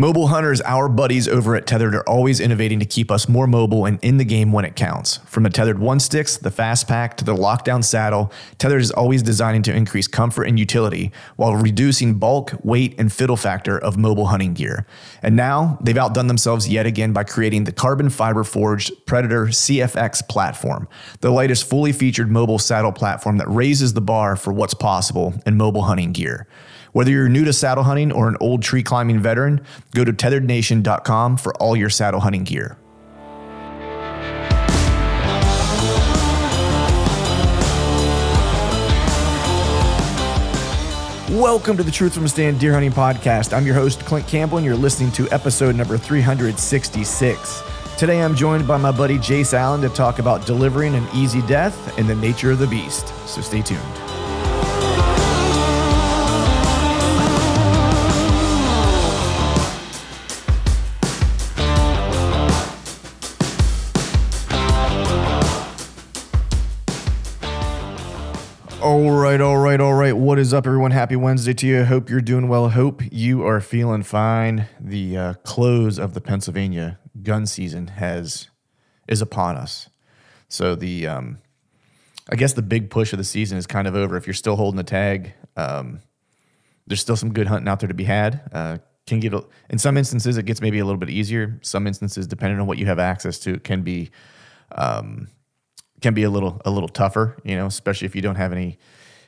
Mobile hunters, our buddies over at Tethered, are always innovating to keep us more mobile and in the game when it counts. From the Tethered One Sticks, the Fast Pack, to the Lockdown Saddle, Tethered is always designing to increase comfort and utility while reducing bulk, weight, and fiddle factor of mobile hunting gear. And now they've outdone themselves yet again by creating the carbon fiber forged Predator CFX platform, the latest fully featured mobile saddle platform that raises the bar for what's possible in mobile hunting gear. Whether you're new to saddle hunting or an old tree climbing veteran, go to tetherednation.com for all your saddle hunting gear. Welcome to the Truth from the Stand Deer Hunting Podcast. I'm your host, Clint Campbell, and you're listening to episode number 366. Today I'm joined by my buddy Jace Allen to talk about delivering an easy death and the nature of the beast. So stay tuned. All right, all right, all right. What is up, everyone? Happy Wednesday to you. Hope you're doing well. Hope you are feeling fine. The uh, close of the Pennsylvania gun season has is upon us. So the um, I guess the big push of the season is kind of over. If you're still holding the tag, um, there's still some good hunting out there to be had. Uh, can get in some instances it gets maybe a little bit easier. Some instances, depending on what you have access to, can be um, can be a little a little tougher, you know, especially if you don't have any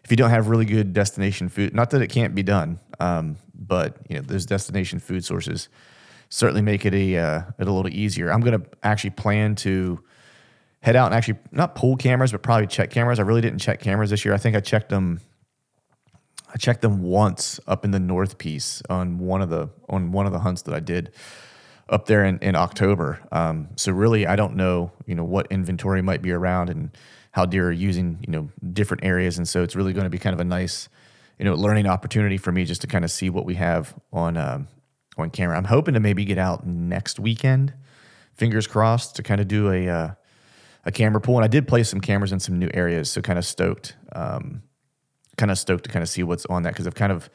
if you don't have really good destination food. Not that it can't be done, um, but you know, those destination food sources certainly make it a uh, it a little easier. I'm to actually plan to head out and actually not pull cameras, but probably check cameras. I really didn't check cameras this year. I think I checked them. I checked them once up in the North Piece on one of the on one of the hunts that I did up there in, in October. Um, so really, I don't know, you know, what inventory might be around and how deer are using, you know, different areas. And so it's really going to be kind of a nice, you know, learning opportunity for me just to kind of see what we have on um, on camera. I'm hoping to maybe get out next weekend, fingers crossed, to kind of do a uh, a camera pull. And I did place some cameras in some new areas, so kind of stoked, um, kind of stoked to kind of see what's on that because I've kind of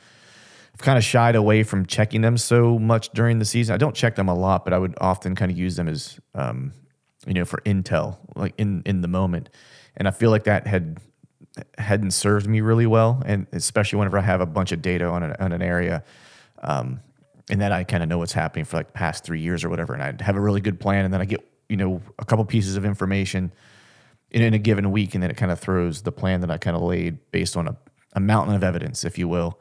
I've kind of shied away from checking them so much during the season. I don't check them a lot, but I would often kind of use them as, um, you know, for intel, like in in the moment. And I feel like that had hadn't served me really well, and especially whenever I have a bunch of data on an, on an area, um, and then I kind of know what's happening for like past three years or whatever, and I have a really good plan, and then I get you know a couple pieces of information in, in a given week, and then it kind of throws the plan that I kind of laid based on a, a mountain of evidence, if you will.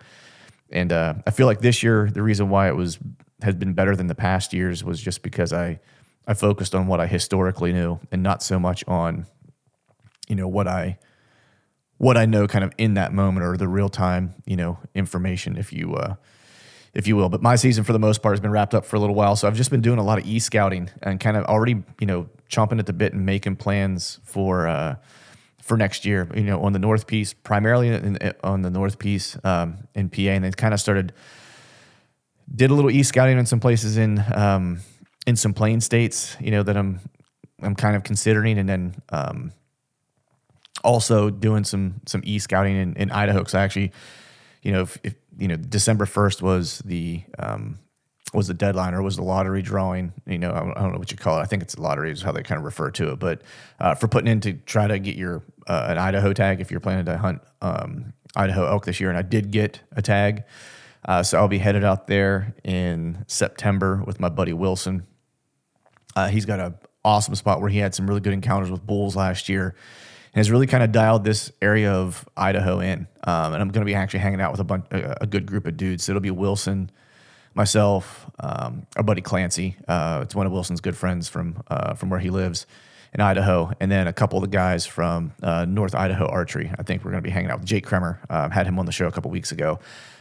And uh, I feel like this year, the reason why it was has been better than the past years was just because I I focused on what I historically knew and not so much on you know what I what I know kind of in that moment or the real time you know information if you uh, if you will. But my season for the most part has been wrapped up for a little while, so I've just been doing a lot of e scouting and kind of already you know chomping at the bit and making plans for. Uh, for next year. You know, on the North Piece, primarily in, on the North Piece um, in PA, and then kind of started did a little e scouting in some places in um, in some plain states. You know that I'm I'm kind of considering, and then um, also doing some some e scouting in, in Idaho because I actually, you know, if, if, you know December first was the um, was the deadline or was the lottery drawing. You know, I don't, know what you call it. I think it's the lottery is how they kind of refer to it. But uh, for putting in to try to get your uh, an Idaho tag if you're planning to hunt um, Idaho elk this year, and I did get a tag. Uh, so I'll be headed out there in September with my buddy Wilson. Uh, he's got a awesome spot where he had some really good encounters with bulls last year and has really kind of dialed this area of Idaho in. Um, and I'm going to be actually hanging out with a bunch, a, a, good group of dudes. So it'll be Wilson, myself, um, our buddy Clancy. Uh, it's one of Wilson's good friends from uh, from where he lives in Idaho, and then a couple of the guys from uh, North Idaho Archery. I think we're going to be hanging out with Jake Kremer. Uh, had him on the show a couple weeks ago.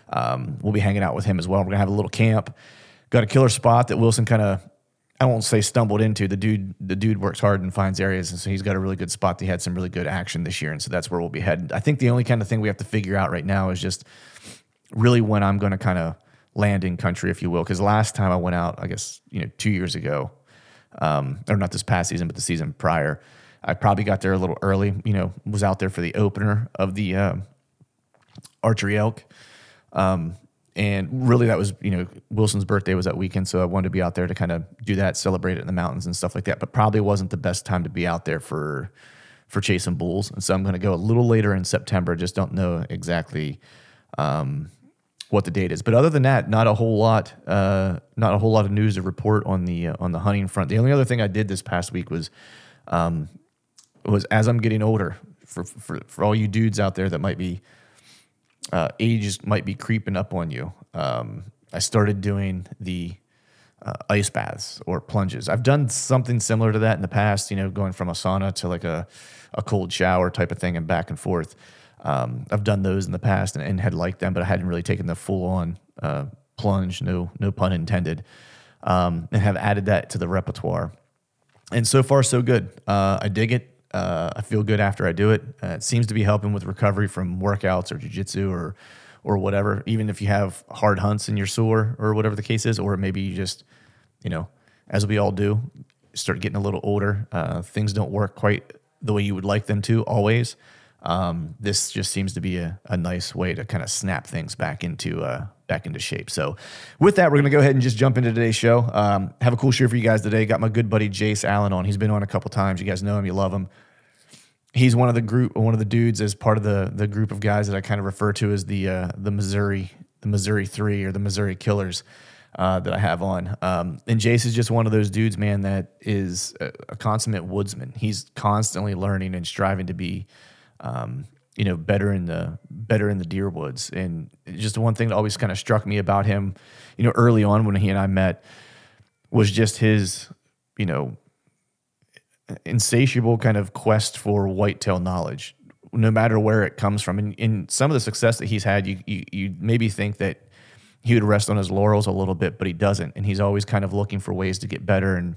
Um, we'll be hanging out with him as well. We're going to have a little camp. Got a killer spot that Wilson kind of I won't say stumbled into. The dude, the dude works hard and finds areas, and so he's got a really good spot. He had some really good action this year, and so that's where we'll be headed. I think the only kind of thing we have to figure out right now is just really when I'm going to kind of land in country, if you will. Because last time I went out, I guess you know, two years ago, um, or not this past season, but the season prior, I probably got there a little early. You know, was out there for the opener of the uh, archery elk. Um, and really that was you know wilson's birthday was that weekend so i wanted to be out there to kind of do that celebrate it in the mountains and stuff like that but probably wasn't the best time to be out there for for chasing bulls and so i'm going to go a little later in september just don't know exactly um, what the date is but other than that not a whole lot uh, not a whole lot of news to report on the uh, on the hunting front the only other thing i did this past week was um, was as i'm getting older for, for for all you dudes out there that might be uh, age might be creeping up on you. Um, I started doing the uh, ice baths or plunges. I've done something similar to that in the past, you know, going from a sauna to like a, a cold shower type of thing and back and forth. Um, I've done those in the past and, and, had liked them, but I hadn't really taken the full on uh, plunge, no, no pun intended, um, and have added that to the repertoire. And so far, so good. Uh, I dig it. Uh, I feel good after I do it. Uh, it seems to be helping with recovery from workouts or jujitsu or or whatever. Even if you have hard hunts and you're sore or whatever the case is, or maybe you just, you know, as we all do, start getting a little older. Uh, things don't work quite the way you would like them to always. Um, this just seems to be a, a nice way to kind of snap things back into uh, back into shape. So, with that, we're gonna go ahead and just jump into today's show. Um, have a cool show for you guys today. Got my good buddy Jace Allen on. He's been on a couple times. You guys know him. You love him he's one of the group, one of the dudes as part of the the group of guys that I kind of refer to as the uh, the Missouri the Missouri Three or the Missouri Killers uh, that I have on. Um, and Jace is just one of those dudes, man, that is a, a consummate woodsman. He's constantly learning and striving to be, um, you know, better in the better in the deer woods. And just the one thing that always kind of struck me about him, you know, early on when he and I met, was just his, you know, insatiable kind of quest for whitetail knowledge, no matter where it comes from. And in some of the success that he's had, you, you, you maybe think that he would rest on his laurels a little bit, but he doesn't. And he's always kind of looking for ways to get better and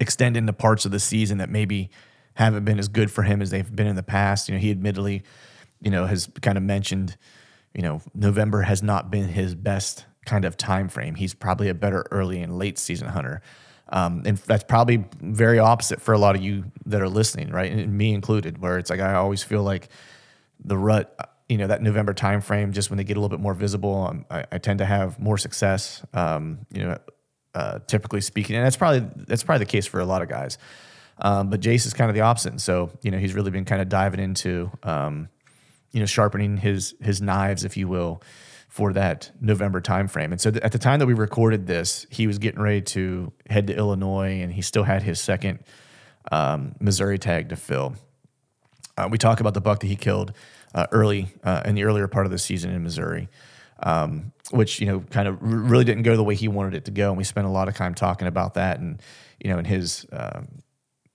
extend into parts of the season that maybe haven't been as good for him as they've been in the past. You know, he admittedly, you know, has kind of mentioned, you know, November has not been his best kind of time frame. He's probably a better early and late season hunter. Um, and that's probably very opposite for a lot of you that are listening, right? And me included, where it's like I always feel like the rut, you know, that November timeframe, just when they get a little bit more visible, um, I, I, tend to have more success. Um, you know, uh, typically speaking, and that's probably that's probably the case for a lot of guys. Um, but Jace is kind of the opposite, and so you know he's really been kind of diving into, um, you know, sharpening his his knives, if you will, for that November timeframe. And so th- at the time that we recorded this, he was getting ready to head to Illinois, and he still had his second um, Missouri tag to fill. Uh, we talk about the buck that he killed uh, early uh, in the earlier part of the season in Missouri, um, which you know kind of really didn't go the way he wanted it to go. And we spent a lot of time talking about that, and you know, and his um,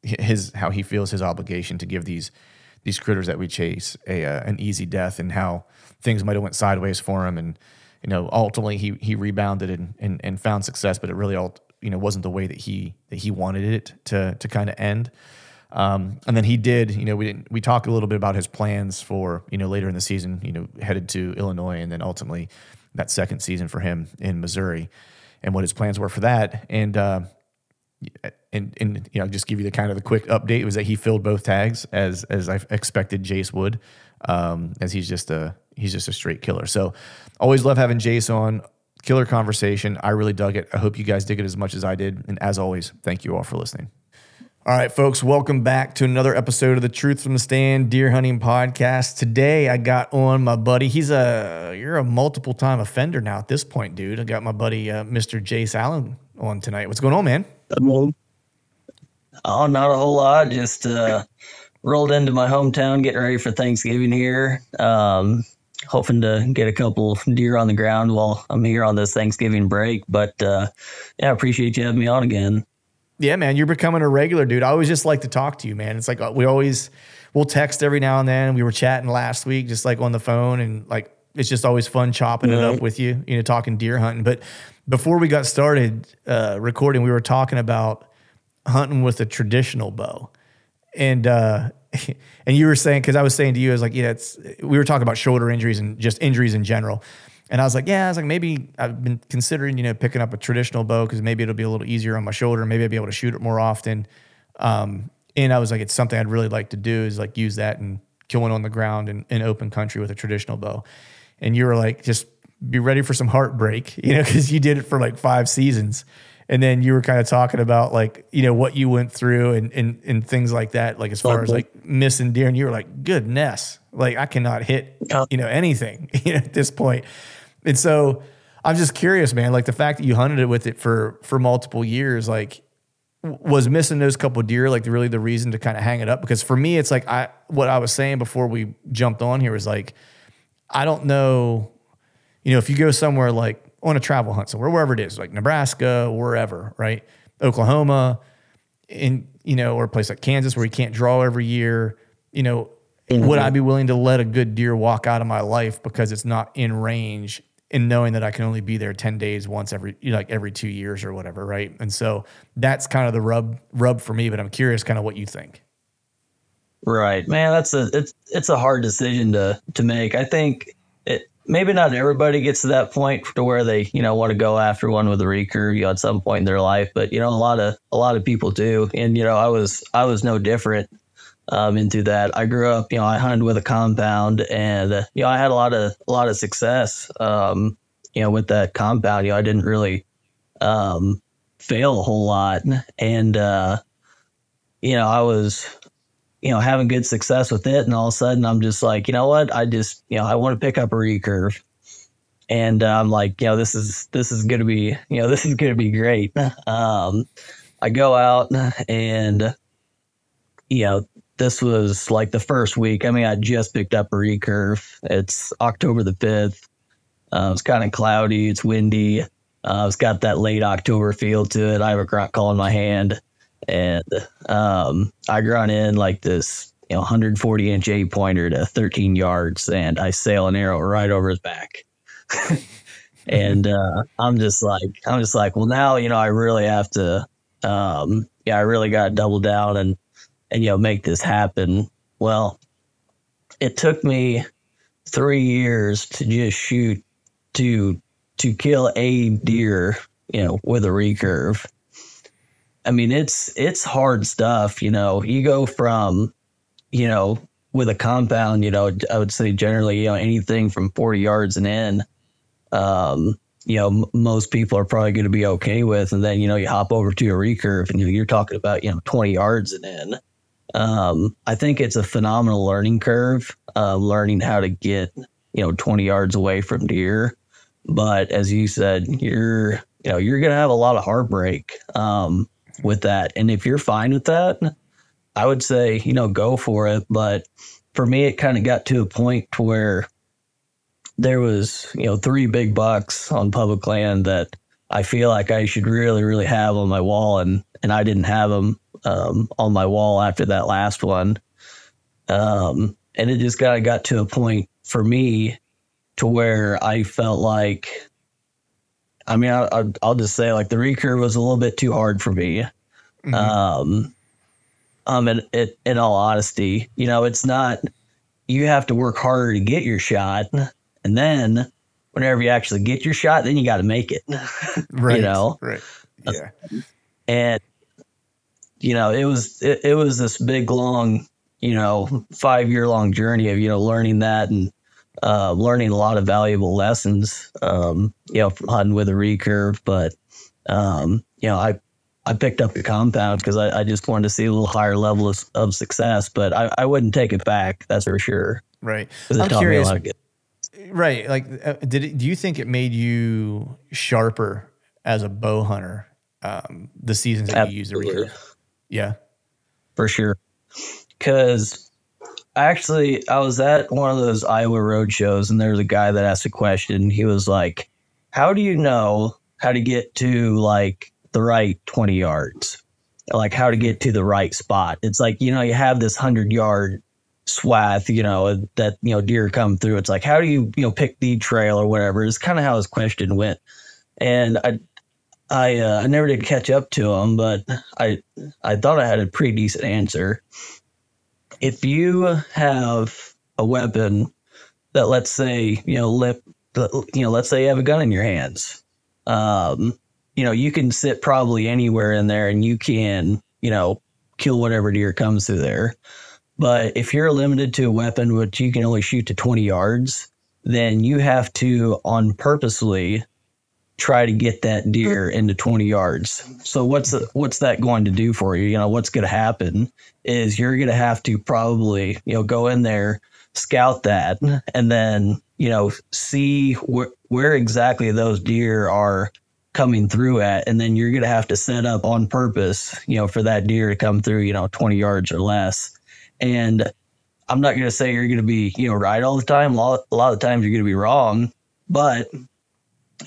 his how he feels his obligation to give these these critters that we chase a uh, an easy death, and how things might have went sideways for him, and you know ultimately he he rebounded and and, and found success, but it really all you know wasn't the way that he that he wanted it to to kind of end. Um, and then he did, you know, we didn't, we talked a little bit about his plans for, you know, later in the season, you know, headed to Illinois and then ultimately that second season for him in Missouri and what his plans were for that. And, uh, and, and you know, just give you the kind of the quick update was that he filled both tags as as I expected Jace would, um, as he's just a he's just a straight killer. So always love having Jace on. Killer conversation. I really dug it. I hope you guys dig it as much as I did. And as always, thank you all for listening. All right, folks, welcome back to another episode of the Truth from the Stand Deer Hunting Podcast. Today I got on my buddy. He's a you're a multiple time offender now at this point, dude. I got my buddy uh, Mr. Jace Allen on tonight. What's going on, man? Oh, not a whole lot. Just uh, rolled into my hometown, getting ready for Thanksgiving here. Um, hoping to get a couple deer on the ground while I'm here on this Thanksgiving break. But uh, yeah, I appreciate you having me on again. Yeah, man, you're becoming a regular, dude. I always just like to talk to you, man. It's like uh, we always we'll text every now and then. We were chatting last week, just like on the phone, and like it's just always fun chopping it up with you, you know, talking deer hunting. But before we got started uh, recording, we were talking about hunting with a traditional bow, and uh, and you were saying because I was saying to you, I was like, yeah, it's we were talking about shoulder injuries and just injuries in general. And I was like, yeah, I was like, maybe I've been considering, you know, picking up a traditional bow because maybe it'll be a little easier on my shoulder. Maybe I'll be able to shoot it more often. Um, and I was like, it's something I'd really like to do is like use that and killing on the ground in, in open country with a traditional bow. And you were like, just be ready for some heartbreak, you know, because you did it for like five seasons. And then you were kind of talking about like, you know, what you went through and and, and things like that, like as far as like missing deer. And you were like, goodness, like I cannot hit, you know, anything you know, at this point. And so I'm just curious, man. Like the fact that you hunted it with it for for multiple years, like was missing those couple deer like really the reason to kind of hang it up? Because for me, it's like I what I was saying before we jumped on here was like I don't know, you know, if you go somewhere like on a travel hunt somewhere, wherever it is, like Nebraska, wherever, right, Oklahoma, in you know, or a place like Kansas where you can't draw every year, you know, mm-hmm. would I be willing to let a good deer walk out of my life because it's not in range and knowing that I can only be there 10 days once every like every 2 years or whatever, right? And so that's kind of the rub rub for me, but I'm curious kind of what you think. Right. Man, that's a it's it's a hard decision to to make. I think maybe not everybody gets to that point to where they, you know, want to go after one with a recurve, you know, at some point in their life, but you know, a lot of a lot of people do. And you know, I was I was no different um, into that. I grew up, you know, I hunted with a compound, and uh, you know, I had a lot of a lot of success, um, you know, with that compound. You know, I didn't really um, fail a whole lot, and uh, you know, I was, you know, having good success with it, and all of a sudden, I'm just like, you know what? I just, you know, I want to pick up a recurve. And uh, I'm like, you know, this is this is gonna be, you know, this is gonna be great. Um, I go out and you know this was like the first week. I mean, I just picked up a recurve. It's October the 5th. Uh, it's kind of cloudy. It's windy. Uh, it's got that late October feel to it. I have a grunt call in my hand. And um, I grunt in like this, you know, 140 inch eight pointer to 13 yards, and I sail an arrow right over his back. and uh, I'm just like, I'm just like, well, now you know, I really have to, um, yeah, I really got to double down and and you know make this happen. Well, it took me three years to just shoot to to kill a deer, you know, with a recurve. I mean, it's it's hard stuff. You know, you go from, you know, with a compound, you know, I would say generally, you know, anything from forty yards and in. Um, you know, m- most people are probably going to be okay with, and then you know, you hop over to a recurve, and you're talking about you know twenty yards and in. Um, I think it's a phenomenal learning curve, uh, learning how to get, you know, 20 yards away from deer. But as you said, you're, you know, you're going to have a lot of heartbreak um, with that. And if you're fine with that, I would say, you know, go for it. But for me, it kind of got to a point to where there was, you know, three big bucks on public land that I feel like I should really, really have on my wall, and and I didn't have them um, on my wall after that last one. Um, and it just kind of got to a point for me to where I felt like, I mean, I, will just say like the recurve was a little bit too hard for me. Mm-hmm. Um, Um, in, in, in all honesty, you know, it's not, you have to work harder to get your shot. And then whenever you actually get your shot, then you got to make it. Right. you know, Right. Yeah. and you know it was it, it was this big long you know five year long journey of you know learning that and uh, learning a lot of valuable lessons um, you know from hunting with a recurve but um, you know i i picked up the compound because I, I just wanted to see a little higher level of, of success but I, I wouldn't take it back that's for sure Right. I'm taught me a curious. lot of good Right. Like, uh, did it, do you think it made you sharper as a bow hunter? Um, the seasons that you used the recurve. Yeah. for sure. Because actually, I was at one of those Iowa road shows, and there was a guy that asked a question. He was like, "How do you know how to get to like the right twenty yards? Like how to get to the right spot? It's like you know you have this hundred yard swath, you know that you know deer come through. It's like how do you you know pick the trail or whatever? It's kind of how his question went, and I." I uh, I never did catch up to him, but I I thought I had a pretty decent answer. If you have a weapon that, let's say, you know, lip, you know, let's say you have a gun in your hands, um, you know, you can sit probably anywhere in there and you can, you know, kill whatever deer comes through there. But if you're limited to a weapon which you can only shoot to 20 yards, then you have to on purposely try to get that deer mm-hmm. into 20 yards. So what's the, what's that going to do for you? You know, what's going to happen is you're going to have to probably, you know, go in there, scout that and then, you know, see where where exactly those deer are coming through at and then you're going to have to set up on purpose, you know, for that deer to come through, you know, 20 yards or less. And I'm not going to say you're going to be, you know, right all the time. A lot, a lot of the times you're going to be wrong, but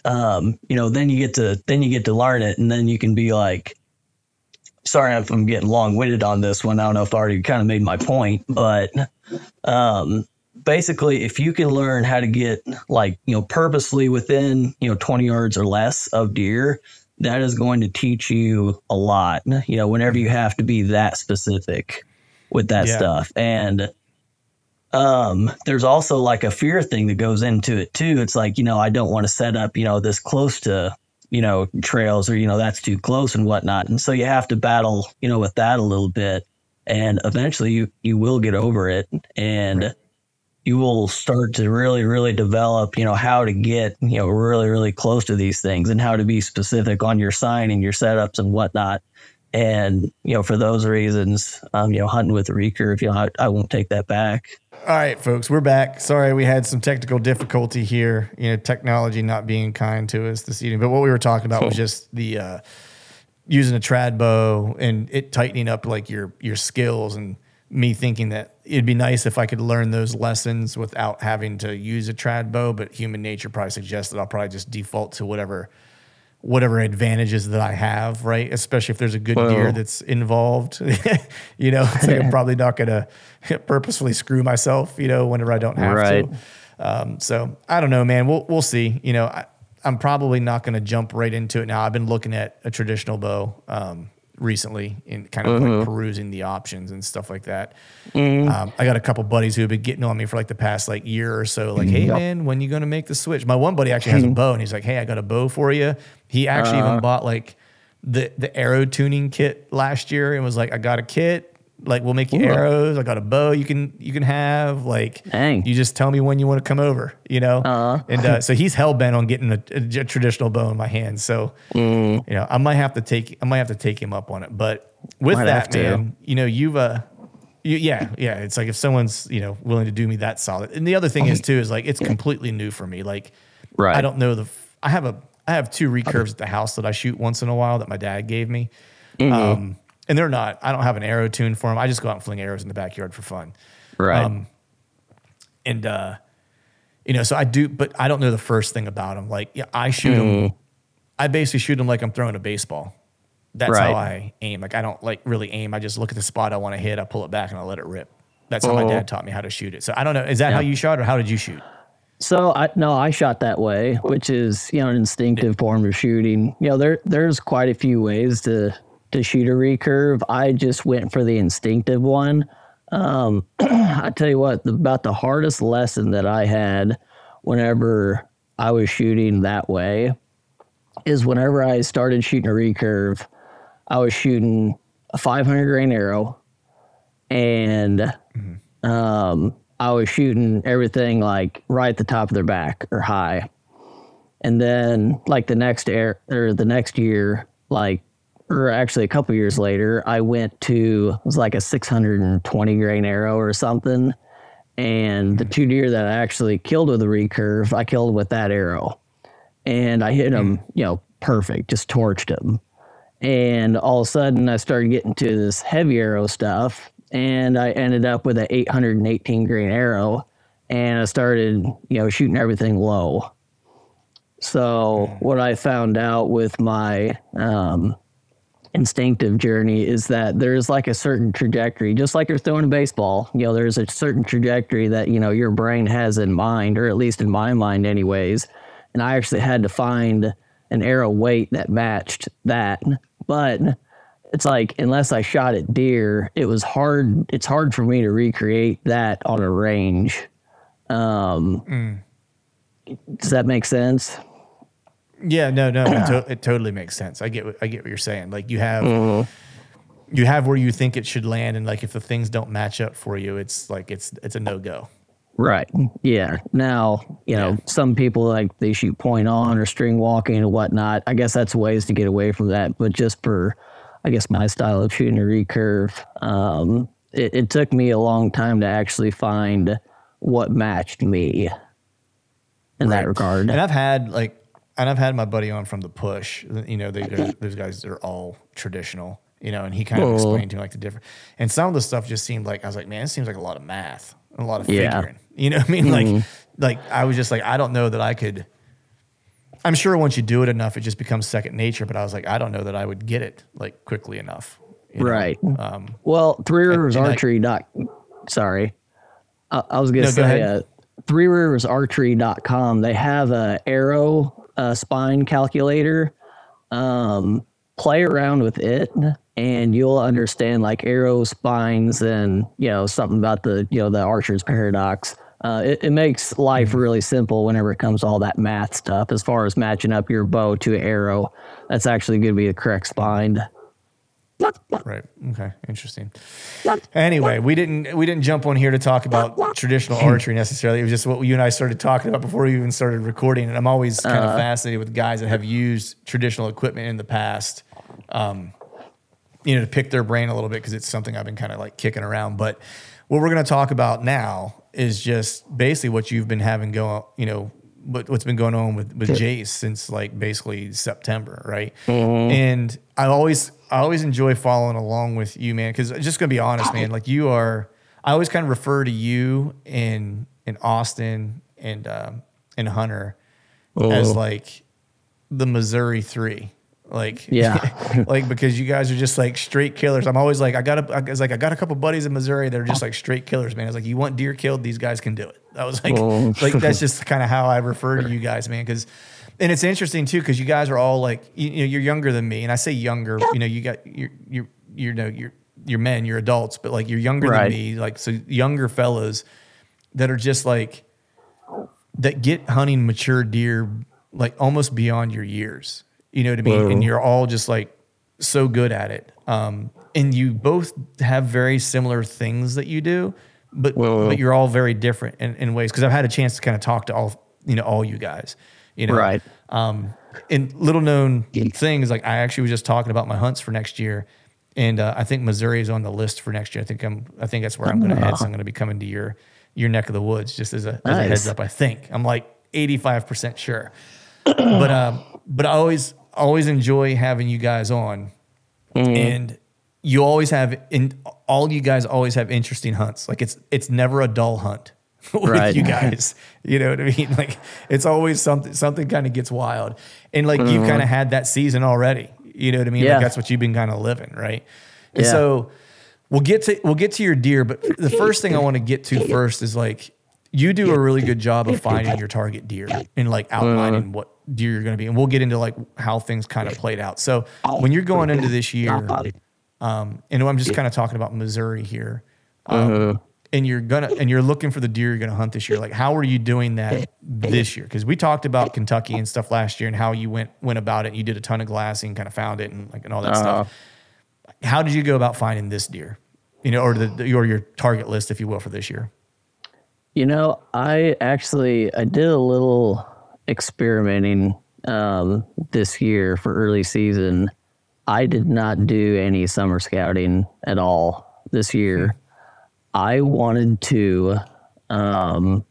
um, you know, then you get to then you get to learn it, and then you can be like, sorry if I'm getting long winded on this one. I don't know if I already kind of made my point, but um, basically, if you can learn how to get like you know purposely within you know 20 yards or less of deer, that is going to teach you a lot. You know, whenever you have to be that specific with that Yeah. stuff, and um there's also like a fear thing that goes into it too it's like you know i don't want to set up you know this close to you know trails or you know that's too close and whatnot and so you have to battle you know with that a little bit and eventually you you will get over it and you will start to really really develop you know how to get you know really really close to these things and how to be specific on your sign and your setups and whatnot and you know for those reasons um you know hunting with a recurve you know I, I won't take that back All right, folks, we're back. Sorry, we had some technical difficulty here. You know, technology not being kind to us this evening. But what we were talking about was just the uh, using a trad bow and it tightening up like your your skills and me thinking that it'd be nice if I could learn those lessons without having to use a trad bow. But human nature probably suggests that I'll probably just default to whatever whatever advantages that I have, right? Especially if there's a good deer that's involved. you know, it's like I'm probably not gonna purposefully screw myself, you know, whenever I don't have Right. to. Um, so I don't know, man. We'll we'll see. You know, I, I'm probably not gonna jump right into it now. I've been looking at a traditional bow um, recently and kind of like perusing the options and stuff like that. Um, I got a couple buddies who have been getting on me for like the past like year or so. Like, hey man, when you gonna make the switch? My one buddy actually has a bow, and he's like, hey, I got a bow for you. He actually even bought like the the arrow tuning kit last year, and was like, I got a kit. Like, we'll make you arrows. I got a bow you can you can have. Like, Dang. you just tell me when you want to come over. You know. And uh, so he's hell bent on getting a, a traditional bow in my hands. So you know, I might have to take I might have to take him up on it. But with Might that, man, you know, you've uh, you, yeah, yeah. It's like if someone's you know willing to do me that solid. And the other thing is too is like it's completely new for me. Like, Right. I don't know the. I have a I have two recurves at the house that I shoot once in a while that my dad gave me. Mm-hmm. Um, and they're not. I don't have an arrow tune for them. I just go out and fling arrows in the backyard for fun. right. Um, and uh you know so i do but i don't know the first thing about them like yeah i shoot them i basically shoot them like i'm throwing a baseball. That's how i aim. Like i don't like really aim. I just look at the spot i want to hit. I pull it back and i let it rip. That's how my Oh. dad taught me how to shoot it. So i don't know. Is that how you shot or how did you shoot So I no, I shot that way, which is you know an instinctive form of shooting. You know, there there's quite a few ways to to shoot a recurve. I just went for the instinctive one. Um, I tell you what, about the hardest lesson that I had whenever I was shooting that way is whenever I started shooting a recurve, I was shooting a 500 grain arrow, and um, I was shooting everything like right at the top of their back or high. And then like the next air or the next year, like or actually a couple years later, I went to it was like a 620 grain arrow or something. And the two deer that I actually killed with a recurve, I killed with that arrow. And I hit them, mm-hmm. you know, perfect, just torched them. And all of a sudden, I started getting to this heavy arrow stuff, and I ended up with an 818 grain arrow, and I started, you know, shooting everything low. So what I found out with my um, instinctive journey is that there's like a certain trajectory, just like you're throwing a baseball. You know, there's a certain trajectory that you know your brain has in mind, or at least in my mind, anyways. And I actually had to find an arrow weight that matched that, but it's like unless I shot at deer, it was hard. It's hard for me to recreate that on a range. Um, Does that make sense? Yeah, no, no, it, to- it totally makes sense. I get what I get what you're saying. Like you have you have where you think it should land, and like if the things don't match up for you, it's like it's it's a no go. Right. Yeah. Now, you know, some people like they shoot point on or string walking and whatnot. I guess that's ways to get away from that. But just for, I guess, my style of shooting a recurve, um, it, it took me a long time to actually find what matched me in that regard. And I've had like, and I've had my buddy on from the push. You know, they those guys are all traditional. You know, and he kind of explained to me like the different. And some of the stuff just seemed like I was like, man, it seems like a lot of math, a lot of Yeah. figuring. You know what I mean? Like, like I was just like, I don't know that I could. I'm sure once you do it enough, it just becomes second nature. But I was like, I don't know that I would get it like quickly enough. Right. Um, Well, Three Rivers and I- Archery. dot sorry, I, I was gonna No, say ahead. uh, Three Rivers Archery.com. They have a arrow uh, spine calculator. Um, play around with it, and you'll understand like arrow spines and you know something about the you know the archer's paradox. Uh, it, it makes life Mm-hmm. really simple whenever it comes to all that math stuff. As far as matching up your bow to an arrow, that's actually going to be the correct spine. Right. Okay. Interesting. Anyway, we didn't we didn't jump on here to talk about traditional archery necessarily. It was just what you and I started talking about before we even started recording. And I'm always kind of fascinated with guys that have used traditional equipment in the past. Um, you know, to pick their brain a little bit because it's something I've been kind of like kicking around. But what we're going to talk about now is just basically what you've been having go. You know, what, what's been going on with with Jace since like basically September, right? And I always I always enjoy following along with you, man. Because just gonna be honest, man, like you are. I always kind of refer to you in in Austin and um, and Hunter as like the Missouri three. Like Yeah. like because you guys are just like straight killers. I'm always like I got a, I was like I got a couple buddies in Missouri that are just like straight killers, man. I was like, you want deer killed, these guys can do it. I was like, like that's just kind of how I refer to you guys, man. Because and it's interesting too because you guys are all like you, you know you're younger than me, and I say younger. You know you got you're you're you know you're you're men, you're adults, but like you're younger Right. than me, like so younger fellas that are just like that get hunting mature deer like almost beyond your years. You know what I mean? And you're all just like so good at it. Um, and you both have very similar things that you do, but but you're all very different in, in ways. Because I've had a chance to kind of talk to all you know all you guys. You know, Right. Um, and little known things like I actually was just talking about my hunts for next year, and uh, I think Missouri is on the list for next year. I think I'm I think that's where I'm going to head. So I'm going to be coming to your your neck of the woods just as a, as a heads up. I think I'm like 85 percent sure, but um, but I always always enjoy having you guys on, mm-hmm. and you always have in all you guys always have interesting hunts. Like it's it's never a dull hunt with Right. you guys. You know what I mean? Like it's always something something kind of gets wild, and like you've mm-hmm. kind of had that season already. You know what I mean? Yeah. Like that's what you've been kind of living, right? And Yeah. so we'll get to we'll get to your deer, but the first thing I want to get to first is like you do a really good job of finding your target deer and like mm-hmm. outlining what deer you're going to be. And we'll get into like how things kind of played out. So when you're going into this year, um, and I'm just kind of talking about Missouri here, um, and you're gonna and you're looking for the deer you're gonna hunt this year. Like, how are you doing that this year? Because we talked about Kentucky and stuff last year and how you went went about it. You did a ton of glassing, kind of found it, and like and all that stuff. How did you go about finding this deer? You know, or the or your target list, if you will, for this year. You know, I actually I did a little experimenting um, this year for early season. I did not do any summer scouting at all this year. I wanted to um,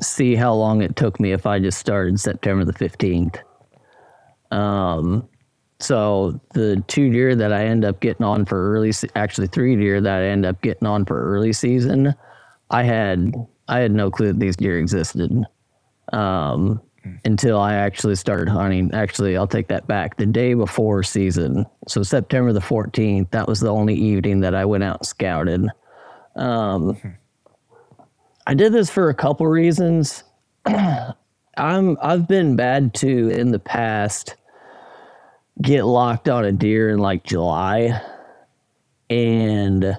see how long it took me if I just started September the 15th. Um, so the two deer that I end up getting on for early, actually three deer that I end up getting on for early season, I had I had no clue that these deer existed um, until I actually started hunting. Actually, I'll take that back. The day before season, so September the 14th, that was the only evening that I went out and scouted. Um, I did this for a couple reasons. I'm I've been bad to in the past get locked on a deer in like July and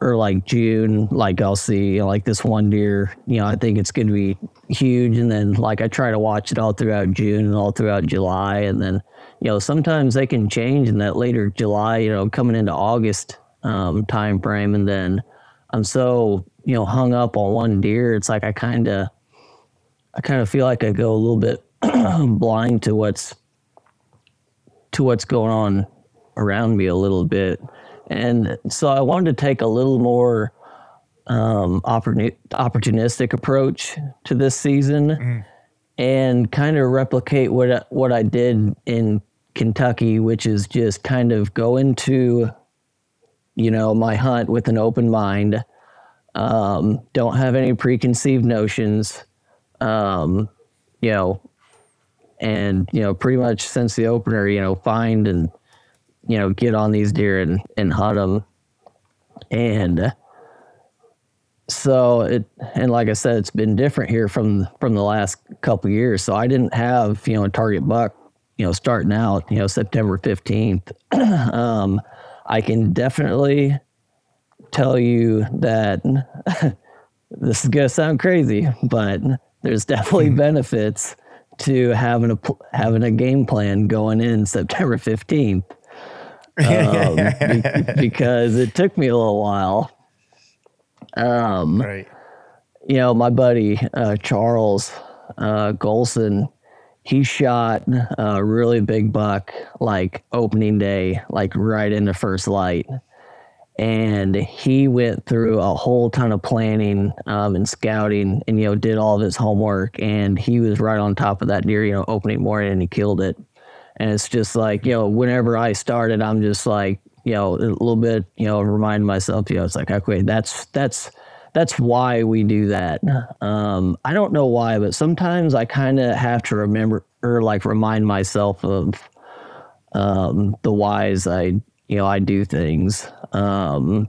or like June, like I'll see like this one deer, you know, I think it's going to be huge. And then like I try to watch it all throughout June and all throughout July. And then, you know, sometimes they can change in that later July, you know, coming into August um, time frame. And then I'm so, you know, hung up on one deer. It's like I kind of, I kind of feel like I go a little bit blind to what's, to what's going on around me a little bit. And so I wanted to take a little more um, opportuni- opportunistic approach to this season and kind of replicate what I, what I did in Kentucky, which is just kind of go into, you know, my hunt with an open mind. Um, don't have any preconceived notions. Um, you know, and you know, pretty much since the opener, you know, find and you know, get on these deer and, and hunt them. And so it, and like I said, it's been different here from, from the last couple years. So I didn't have, you know, a target buck, you know, starting out, you know, September 15th. um, I can definitely tell you that this is going to sound crazy, but there's definitely benefits to having a, having a game plan going in September 15th um, be- because it took me a little while. Um, Right. you know, my buddy uh, Charles uh, Golson, he shot a really big buck like opening day, like right in the first light. And he went through a whole ton of planning um, and scouting and, you know, did all of his homework. And he was right on top of that deer, you know, opening morning and he killed it. And it's just like, you know, whenever I started, I'm just like, you know, a little bit, you know, remind myself, you know, it's like, okay, that's, that's, that's why we do that. Um, I don't know why, but sometimes I kind of have to remember or like remind myself of um, the whys I, you know, I do things. Um,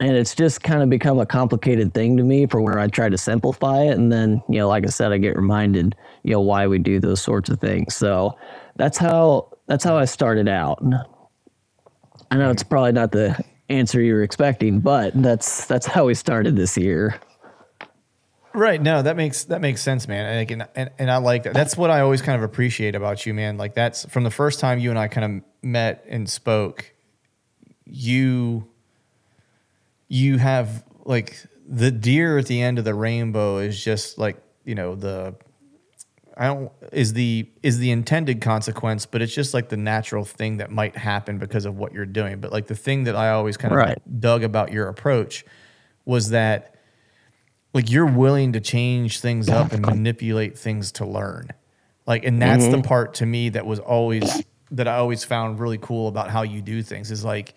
And it's just kind of become a complicated thing to me for where I try to simplify it. And then, you know, like I said, I get reminded, you know, why we do those sorts of things. So that's how, that's how I started out. I know it's probably not the answer you were expecting, but that's, that's how we started this year. Right. No, that makes that makes sense, man. And, and and I like that. That's what I always kind of appreciate about you, man. Like that's from the first time you and I kind of met and spoke. You you have like the deer at the end of the rainbow is just like you know the I don't is the is the intended consequence, but it's just like the natural thing that might happen because of what you're doing. But like the thing that I always kind of Right. dug about your approach was that like you're willing to change things up and manipulate things to learn. Like and that's the mm-hmm. part to me that was always that I always found really cool about how you do things is like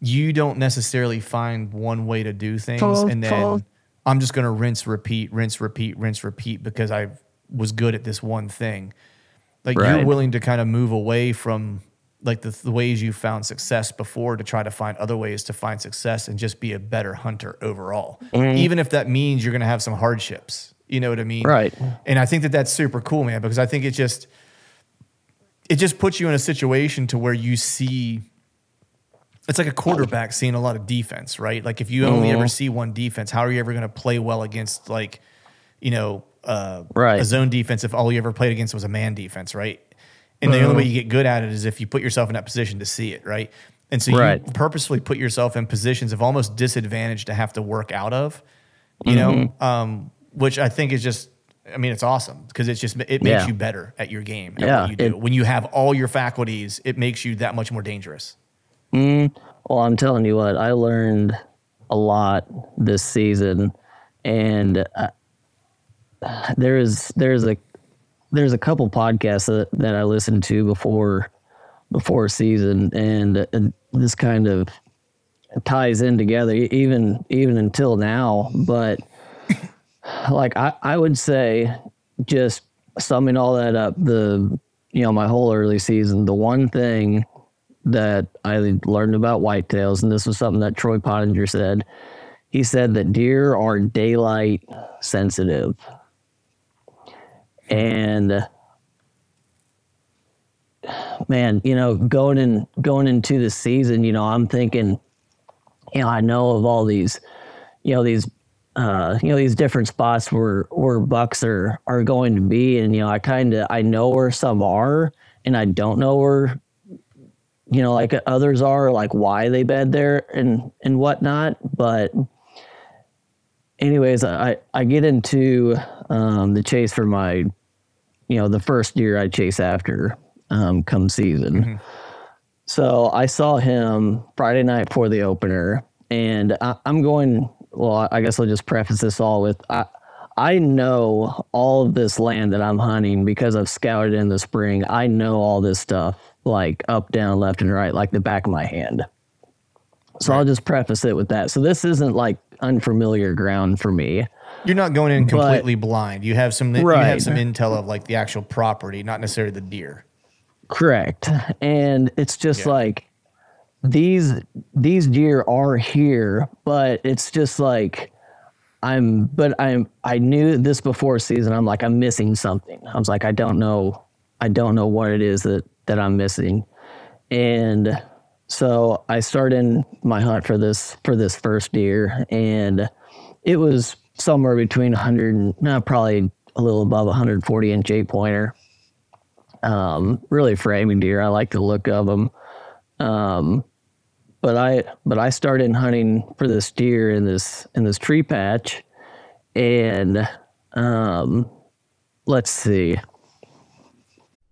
you don't necessarily find one way to do things and then I'm just going to rinse repeat rinse repeat rinse repeat because I was good at this one thing. Like you're willing to kind of move away from like the, the ways you found success before to try to find other ways to find success and just be a better hunter overall. Mm-hmm. Even if that means you're going to have some hardships, you know what I mean? Right. And I think that that's super cool, man, because I think it just it just puts you in a situation to where you see it's like a quarterback seeing a lot of defense, right? Like if you only Mm-hmm. ever see one defense, how are you ever going to play well against like, you know, uh, Right. a zone defense if all you ever played against was a man defense, right? And the only way you get good at it is if you put yourself in that position to see it, right? And so Right. you purposefully put yourself in positions of almost disadvantage to have to work out of, you know, Mm-hmm. um, which I think is just, I mean, it's awesome because it's just, it makes Yeah. you better at your game. At Yeah, what you do. it- when you have all your faculties, it makes you that much more dangerous. Well, I'm telling you what, I learned a lot this season, and uh, there is there's a there's a couple podcasts that, that I listened to before before season, and, and this kind of ties in together, even even until now. But like I, I would say, just summing all that up, the you know my whole early season, the one thing that I learned about whitetails, and this was something that Troy Pottinger said. He said that deer are daylight sensitive. And man, you know, going in going into the season, you know, I'm thinking, you know, I know of all these, you know, these uh, you know, these different spots where where bucks are are going to be. And, you know, I kinda I know where some are and I don't know where you know, like others are, like why they bed there and and whatnot. But anyways, I I get into um, the chase for my, you know, the first deer I chase after um, come season. So I saw him Friday night for the opener, and I, I'm going. Well, I guess I'll just preface this all with I. I know all of this land that I'm hunting because I've scouted in the spring. I know all this stuff like up, down, left, and right, like the back of my hand. So I'll just preface it with that. So this isn't like unfamiliar ground for me. You're not going in completely blind. You have some, right. you have some intel of like the actual property, not necessarily the deer. Correct. And it's just Yeah. like these these deer are here, but it's just like I'm but I'm I knew this before season. I'm like I'm missing something. I was like I don't know I don't know what it is that that I'm missing. And so I started my hunt for this for this first deer and it was somewhere between 100 and no, probably a little above 140 inch eight pointer um, really framing deer. I like the look of them. Um, but I but I started hunting for this deer in this in this tree patch, and um, let's see.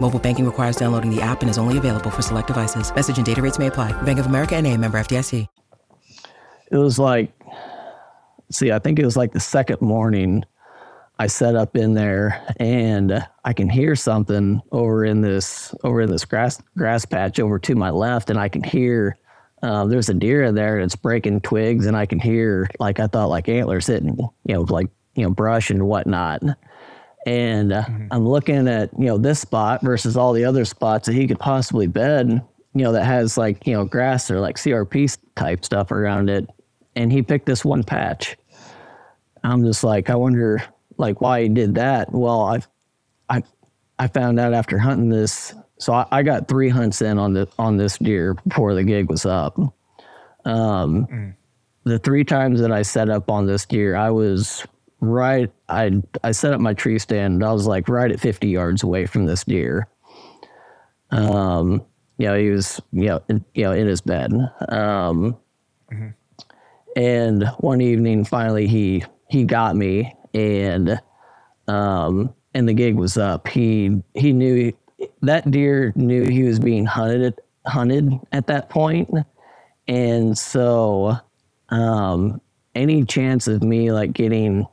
Mobile banking requires downloading the app and is only available for select devices. Message and data rates may apply. Bank of America and member FDIC. It was like, see, I think it was like the second morning. I set up in there, and I can hear something over in this over in this grass grass patch over to my left, and I can hear. Uh, there's a deer in there and it's breaking twigs and I can hear like I thought like antlers hitting you know like you know brush and whatnot and uh, I'm looking at you know this spot versus all the other spots that he could possibly bed, you know, that has like you know grass or like CRP type stuff around it, and he picked this one patch. I'm just like, I wonder like why he did that. Well, I, I, I found out after hunting this. So I, I got three hunts in on the on this deer before the gig was up. Um, the three times that I set up on this deer, I was right. I I set up my tree stand. I was like right at 50 yards away from this deer. Um, you know, he was you know in, you know in his bed. Um, and one evening, finally he he got me, and um, and the gig was up. He he knew that deer knew he was being hunted hunted at that point, and so um, any chance of me like getting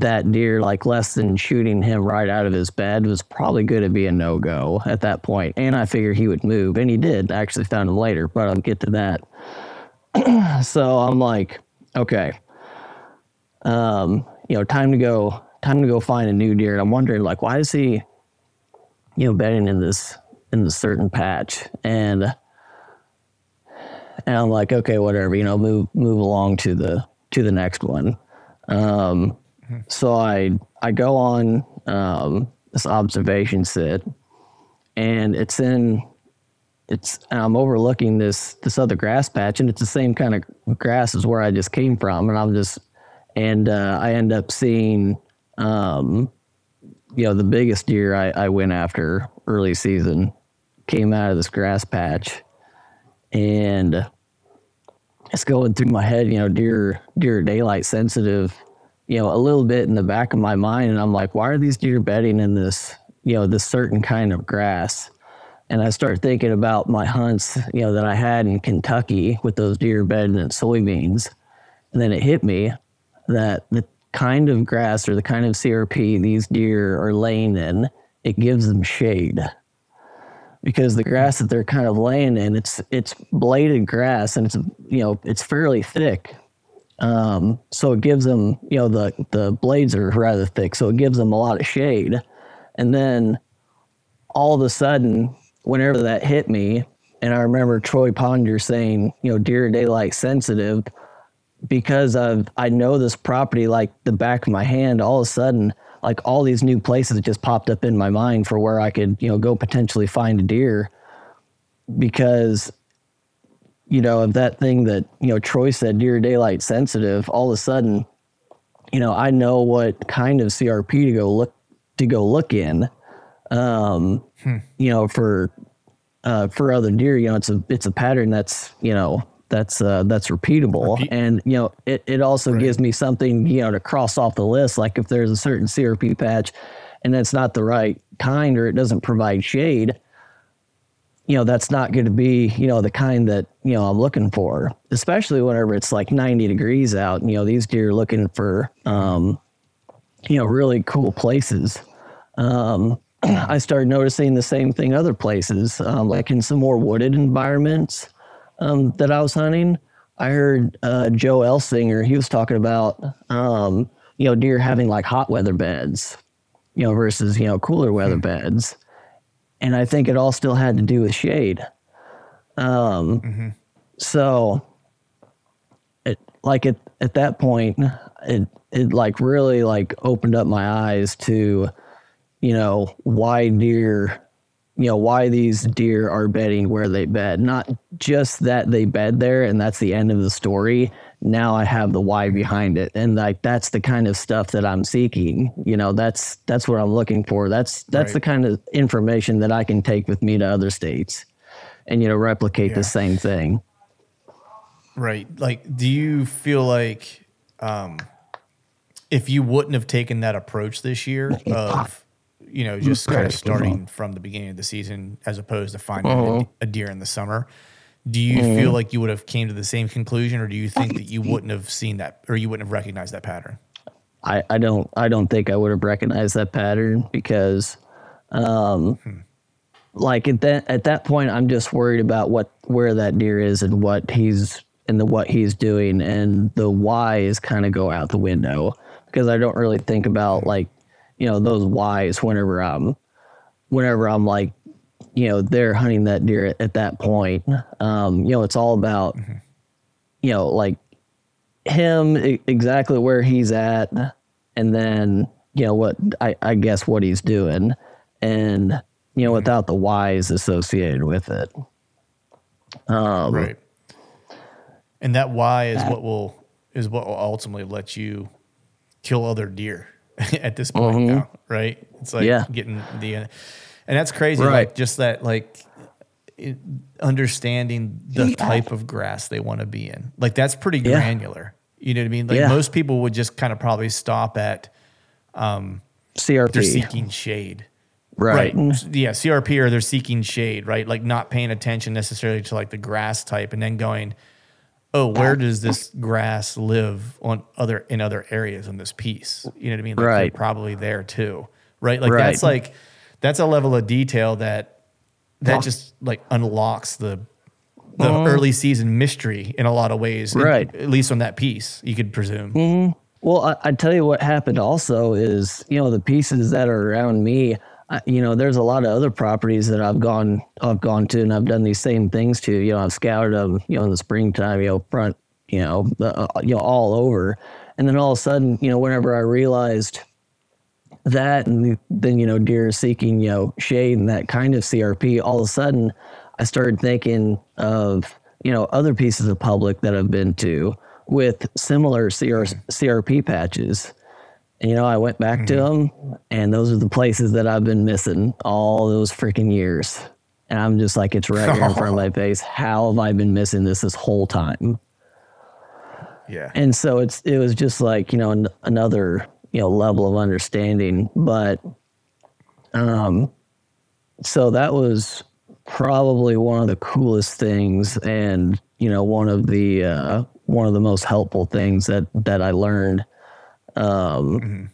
that deer like less than shooting him right out of his bed was probably going to be a no go at that point. And I figured he would move, and he did. I actually found him later, but I'll get to that. so I'm like, okay, um, you know, time to go, time to go find a new deer. And I'm wondering, like, why is he, you know, bedding in this in this certain patch? And and I'm like, okay, whatever, you know, move move along to the to the next one. Um, so I I go on um, this observation sit, and it's in it's I'm overlooking this this other grass patch, and it's the same kind of grass as where I just came from, and I'm just and uh, I end up seeing um, you know the biggest deer I, I went after early season came out of this grass patch, and it's going through my head, you know, deer deer daylight sensitive you know, a little bit in the back of my mind. And I'm like, why are these deer bedding in this, you know, this certain kind of grass? And I start thinking about my hunts, you know, that I had in Kentucky with those deer bedding in soybeans. And then it hit me that the kind of grass or the kind of CRP these deer are laying in, it gives them shade. Because the grass that they're kind of laying in, it's it's bladed grass and it's you know it's fairly thick, um, so it gives them, you know, the the blades are rather thick, so it gives them a lot of shade. And then all of a sudden, whenever that hit me, and I remember Troy Ponder saying, you know, deer daylight sensitive, because of I know this property like the back of my hand. All of a sudden, like all these new places just popped up in my mind for where I could, you know, go potentially find a deer, because you know, of that thing that, you know, Troy said, deer daylight sensitive, all of a sudden, you know, I know what kind of CRP to go look to go look in. Um, hmm. you know, for uh, for other deer, you know, it's a it's a pattern that's, you know, that's uh, that's repeatable. Repeat. And, you know, it, it also right. gives me something, you know, to cross off the list. Like if there's a certain CRP patch and it's not the right kind or it doesn't provide shade, you know, that's not going to be, you know, the kind that, you know, I'm looking for, especially whenever it's like 90 degrees out. And, you know, these deer are looking for, um, you know, really cool places. Um, I started noticing the same thing other places, um, like in some more wooded environments um, that I was hunting. I heard uh, Joe Elsinger, he was talking about, um, you know, deer having like hot weather beds, you know, versus, you know, cooler weather hmm. beds and I think it all still had to do with shade. Um, mm-hmm. So, it like at at that point, it it like really like opened up my eyes to, you know, why deer you know why these deer are bedding where they bed not just that they bed there and that's the end of the story now i have the why behind it and like that's the kind of stuff that i'm seeking you know that's that's what i'm looking for that's that's right. the kind of information that i can take with me to other states and you know replicate yeah. the same thing right like do you feel like um if you wouldn't have taken that approach this year of you know, just kind of starting from the beginning of the season as opposed to finding uh-huh. a deer in the summer. Do you uh-huh. feel like you would have came to the same conclusion, or do you think that you wouldn't have seen that, or you wouldn't have recognized that pattern? I, I don't I don't think I would have recognized that pattern because, um, hmm. like at that at that point, I'm just worried about what where that deer is and what he's and the what he's doing, and the why is kind of go out the window because I don't really think about like you know those whys whenever I'm whenever I'm like you know they're hunting that deer at, at that point. Um, you know it's all about mm-hmm. you know like him exactly where he's at, and then you know what I, I guess what he's doing, and you know mm-hmm. without the whys associated with it. Um, right. And that why is that, what will is what will ultimately let you kill other deer. at this point mm-hmm. now, right? It's like yeah. getting the, and that's crazy. Right. Like just that, like it, understanding the yeah. type of grass they want to be in. Like that's pretty yeah. granular. You know what I mean? Like most people would just kind of probably stop at, um, CRP. They're seeking shade. Right. right. Yeah. CRP or they're seeking shade, right? Like not paying attention necessarily to like the grass type and then going, oh, where does this grass live on other in other areas in this piece? You know what I mean? Like Right. Probably there too, right? Like Right. that's like that's a level of detail that that just like unlocks the the early season mystery in a lot of ways. Right. At least on that piece, you could presume. Well, I, I tell you what happened also is, you know, the pieces that are around me, I, you know, there's a lot of other properties that I've gone, I've gone to and I've done these same things to, you know, I've scoured them, you know, in the springtime, you know, front, you know, uh, you know, all over. And then all of a sudden, you know, whenever I realized that and then, you know, deer seeking, you know, shade and that kind of CRP, all of a sudden I started thinking of, you know, other pieces of public that I've been to with similar CR, CRP patches. And, you know, I went back to mm-hmm. them and those are the places that I've been missing all those freaking years. And I'm just like, it's right here in front of my face. How have I been missing this this whole time? Yeah. and so it's it was just like you know an, another you know level of understanding but um so that was probably one of the coolest things and you know one of the uh one of the most helpful things that that I learned um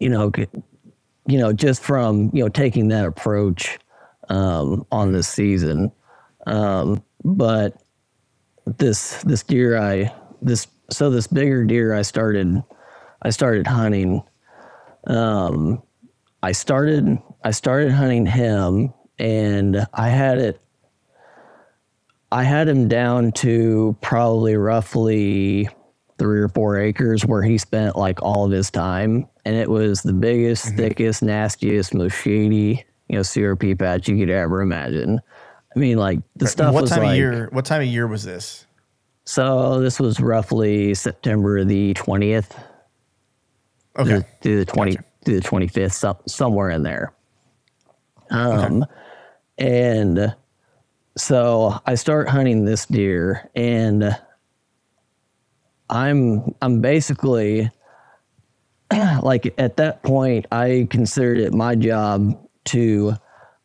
you know you know just from you know taking that approach um on this season. Um but this this deer I this so this bigger deer I started I started hunting. Um, I started I started hunting him, and I had it. I had him down to probably roughly three or four acres where he spent like all of his time, and it was the biggest, thickest, nastiest, most shady you know CRP patch you could ever imagine. I mean, like the stuff what was time like, of year? What time of year was this? so this was roughly September the twentieth Okay. through the twenty Gotcha. through the twenty fifth, some, somewhere in there. Um, and so I start hunting this deer, and I'm I'm basically like at that point I considered it my job to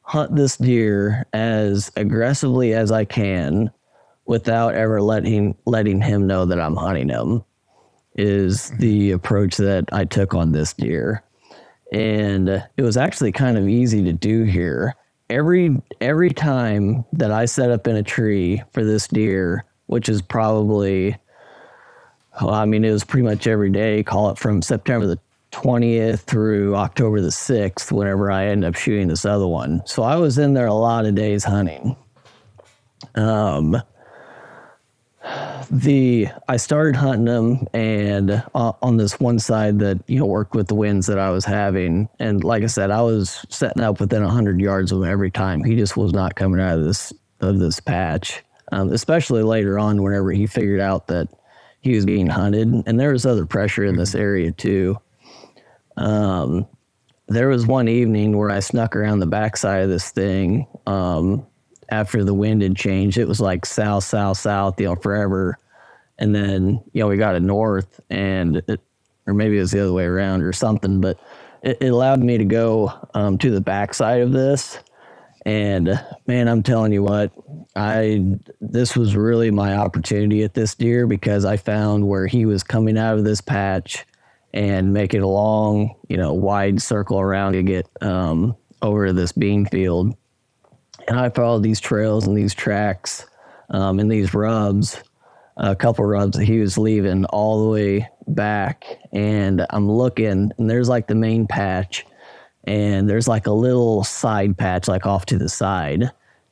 hunt this deer as aggressively as I can without ever letting letting him know that I'm hunting him is the approach that I took on this deer. And it was actually kind of easy to do here. Every every time that I set up in a tree for this deer, which is probably well, I mean, it was pretty much every day, call it from September the 20th through October the 6th, whenever I end up shooting this other one. So I was in there a lot of days hunting. Um, the I started hunting them, and uh, on this one side that you know worked with the winds that I was having, and like I said, I was setting up within hundred yards of him every time. He just was not coming out of this of this patch, um, especially later on whenever he figured out that he was being hunted, and there was other pressure in this area too. Um, there was one evening where I snuck around the backside of this thing. Um, after the wind had changed, it was like south, south, south, you know, forever. And then, you know, we got it north and it, or maybe it was the other way around or something, but it, it allowed me to go um, to the backside of this. And man, I'm telling you what, I this was really my opportunity at this deer because I found where he was coming out of this patch and making a long, you know, wide circle around to get um, over this bean field. And I followed these trails and these tracks um, and these rubs, a couple rubs that he was leaving all the way back. And I'm looking, and there's like the main patch, and there's like a little side patch, like off to the side.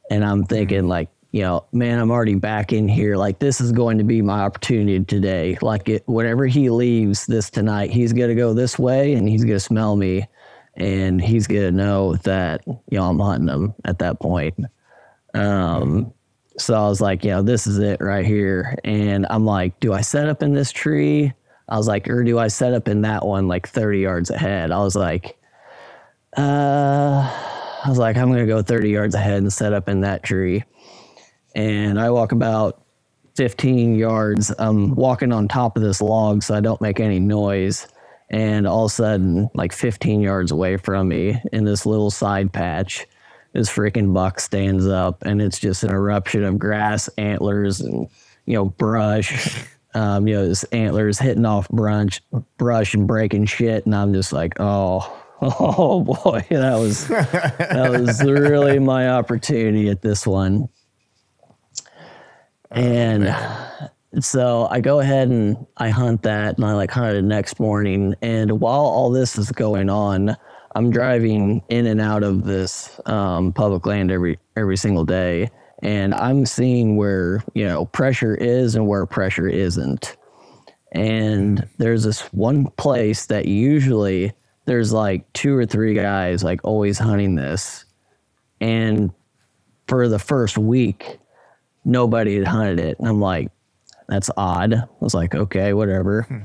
And I'm thinking, like, you know, man, I'm already back in here. Like, this is going to be my opportunity today. Like, it, whenever he leaves this tonight, he's going to go this way and he's going to smell me and he's to know that, you know, I'm hunting him at that point. Um, so I was like, you know, this is it right here. And I'm like, do I set up in this tree? I was like, or do I set up in that one like 30 yards ahead? I was like, uh, I was like, I'm to go 30 yards ahead and set up in that tree. And I walk about 15 yards. I'm walking on top of this log so I don't make any noise. And all of a sudden, like 15 yards away from me in this little side patch, this freaking buck stands up and it's just an eruption of grass, antlers, and you know, brush. Um, you know, his antlers hitting off brush, brush and breaking shit, and I'm just like, oh, oh boy, that was that was really my opportunity at this one. And so I go ahead and I hunt that, and I like hunt it next morning. And while all this is going on, I'm driving in and out of this um, public land every every single day, and I'm seeing where you know pressure is and where pressure isn't. And there's this one place that usually there's like two or three guys like always hunting this, and for the first week, nobody had hunted it. And I'm like, that's odd. I was like, okay, whatever. Hmm.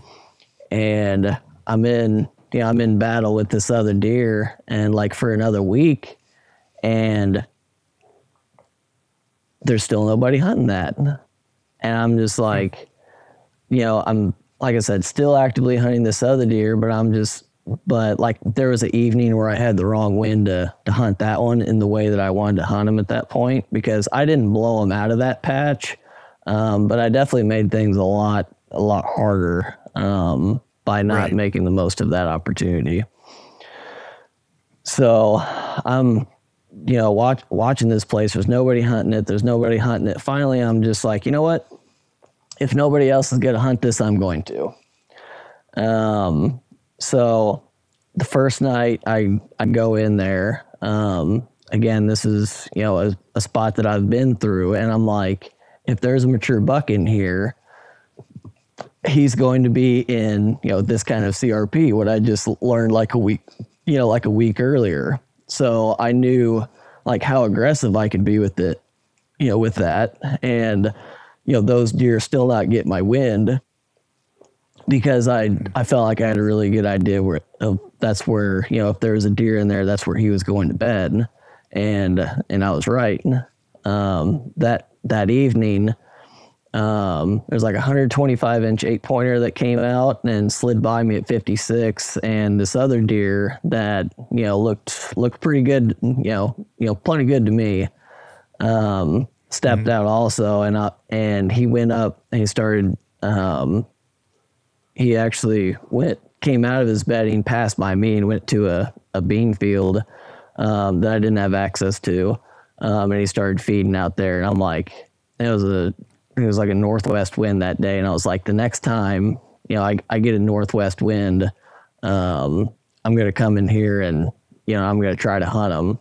And I'm in, you know, I'm in battle with this other deer and like for another week and there's still nobody hunting that. And I'm just hmm. like, you know, I'm like I said, still actively hunting this other deer, but I'm just but like there was an evening where I had the wrong wind to, to hunt that one in the way that I wanted to hunt him at that point because I didn't blow him out of that patch, um, but I definitely made things a lot a lot harder um, by not Right. making the most of that opportunity. So I'm, you know, watch, watching this place. There's nobody hunting it. There's nobody hunting it. Finally, I'm just like, you know what? If nobody else is going to hunt this, I'm going to. Um, so the first night I, I go in there, um, again, this is, you know, a, a spot that I've been through and I'm like, if there's a mature buck in here, he's going to be in, you know, this kind of CRP, what I just learned like a week, you know, like a week earlier. So I knew like how aggressive I could be with it, you know, with that. And, you know, those deer still not get my wind because I I felt like I had a really good idea where that's where you know if there was a deer in there that's where he was going to bed, and and I was right. Um, that that evening, um, there was like a 125 inch eight pointer that came out and slid by me at 56, and this other deer that you know looked looked pretty good, you know you know plenty good to me. Um, stepped out also, and I, and he went up and he started. Um, he actually went came out of his bedding passed by me and went to a, a bean field um, that I didn't have access to. Um, and he started feeding out there. And I'm like, it was a it was like a northwest wind that day. And I was like, the next time, you know, I, I get a northwest wind, um, I'm gonna come in here and you know, I'm gonna try to hunt him.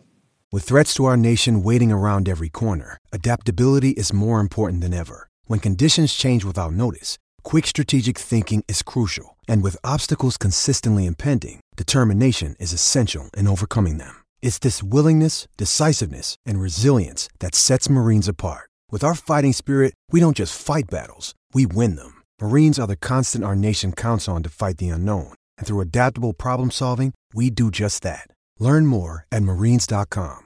With threats to our nation waiting around every corner, adaptability is more important than ever. When conditions change without notice, quick strategic thinking is crucial. And with obstacles consistently impending, determination is essential in overcoming them. It's this willingness, decisiveness, and resilience that sets Marines apart. With our fighting spirit, we don't just fight battles, we win them. Marines are the constant our nation counts on to fight the unknown. And through adaptable problem solving, we do just that. Learn more at marines.com.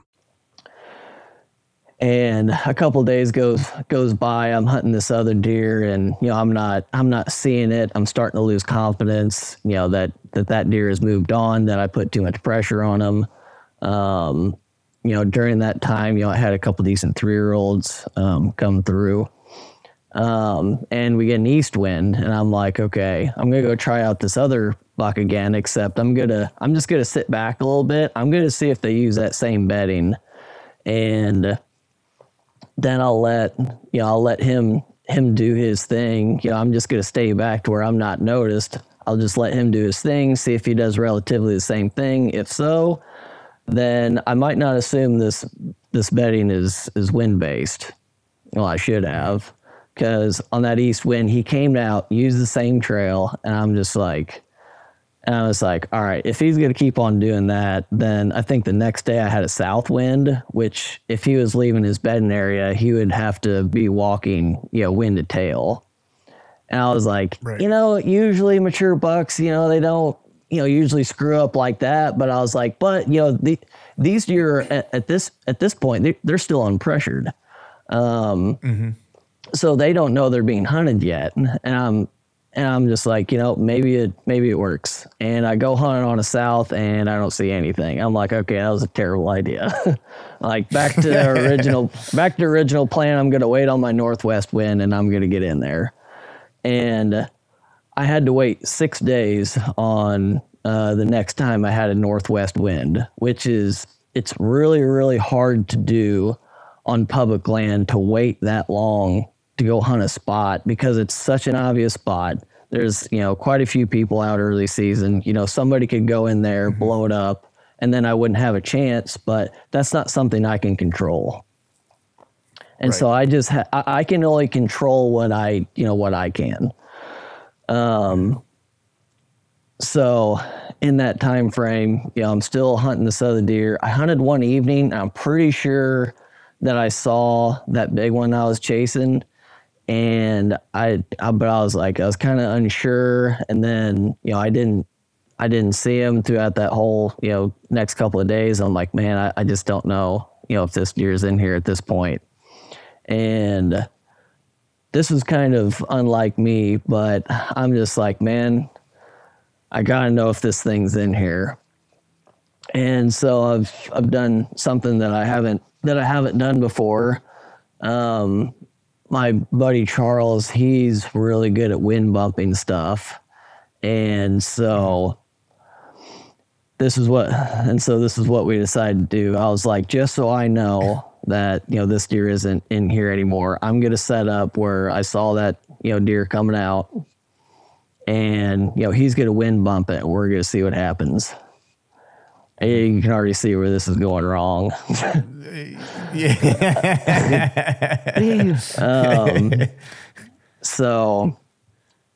and a couple days goes goes by i'm hunting this other deer and you know i'm not i'm not seeing it i'm starting to lose confidence you know that that that deer has moved on that i put too much pressure on him um you know during that time you know i had a couple decent three year olds um come through um and we get an east wind and i'm like okay i'm gonna go try out this other buck again except i'm gonna i'm just gonna sit back a little bit i'm gonna see if they use that same bedding and then I'll let you know I'll let him him do his thing. You know, I'm just gonna stay back to where I'm not noticed. I'll just let him do his thing, see if he does relatively the same thing. If so, then I might not assume this this betting is is wind based. Well, I should have, because on that east wind he came out, used the same trail, and I'm just like, and I was like, all right, if he's going to keep on doing that, then I think the next day I had a south wind, which if he was leaving his bedding area, he would have to be walking, you know, wind to tail. And I was like, Right. you know, usually mature bucks, you know, they don't, you know, usually screw up like that. But I was like, but you know, the, these deer at, at this at this point, they, they're still unpressured, um, so they don't know they're being hunted yet. And I'm and I'm just like, you know, maybe it maybe it works. And I go hunting on the south, and I don't see anything. I'm like, okay, that was a terrible idea. like back to the original, back to the original plan. I'm gonna wait on my northwest wind, and I'm gonna get in there. And I had to wait six days on uh, the next time I had a northwest wind, which is it's really really hard to do on public land to wait that long to go hunt a spot because it's such an obvious spot. There's, you know, quite a few people out early season. You know, somebody could go in there, mm-hmm. blow it up, and then I wouldn't have a chance, but that's not something I can control. And right. so I just ha- I, I can only control what I, you know, what I can. Um so in that time frame, you know, I'm still hunting the southern deer. I hunted one evening. I'm pretty sure that I saw that big one I was chasing and I, I but I was like I was kind of unsure, and then you know I didn't I didn't see him throughout that whole you know next couple of days. I'm like, man, I, I just don't know you know if this deer's in here at this point, and this was kind of unlike me, but I'm just like, man, I gotta know if this thing's in here. And so I've I've done something that I haven't that I haven't done before. Um, my buddy Charles, he's really good at wind bumping stuff. And so this is what and so this is what we decided to do. I was like, just so I know that, you know, this deer isn't in here anymore, I'm gonna set up where I saw that, you know, deer coming out and you know, he's gonna wind bump it. We're gonna see what happens. And You can already see where this is going wrong. um, so,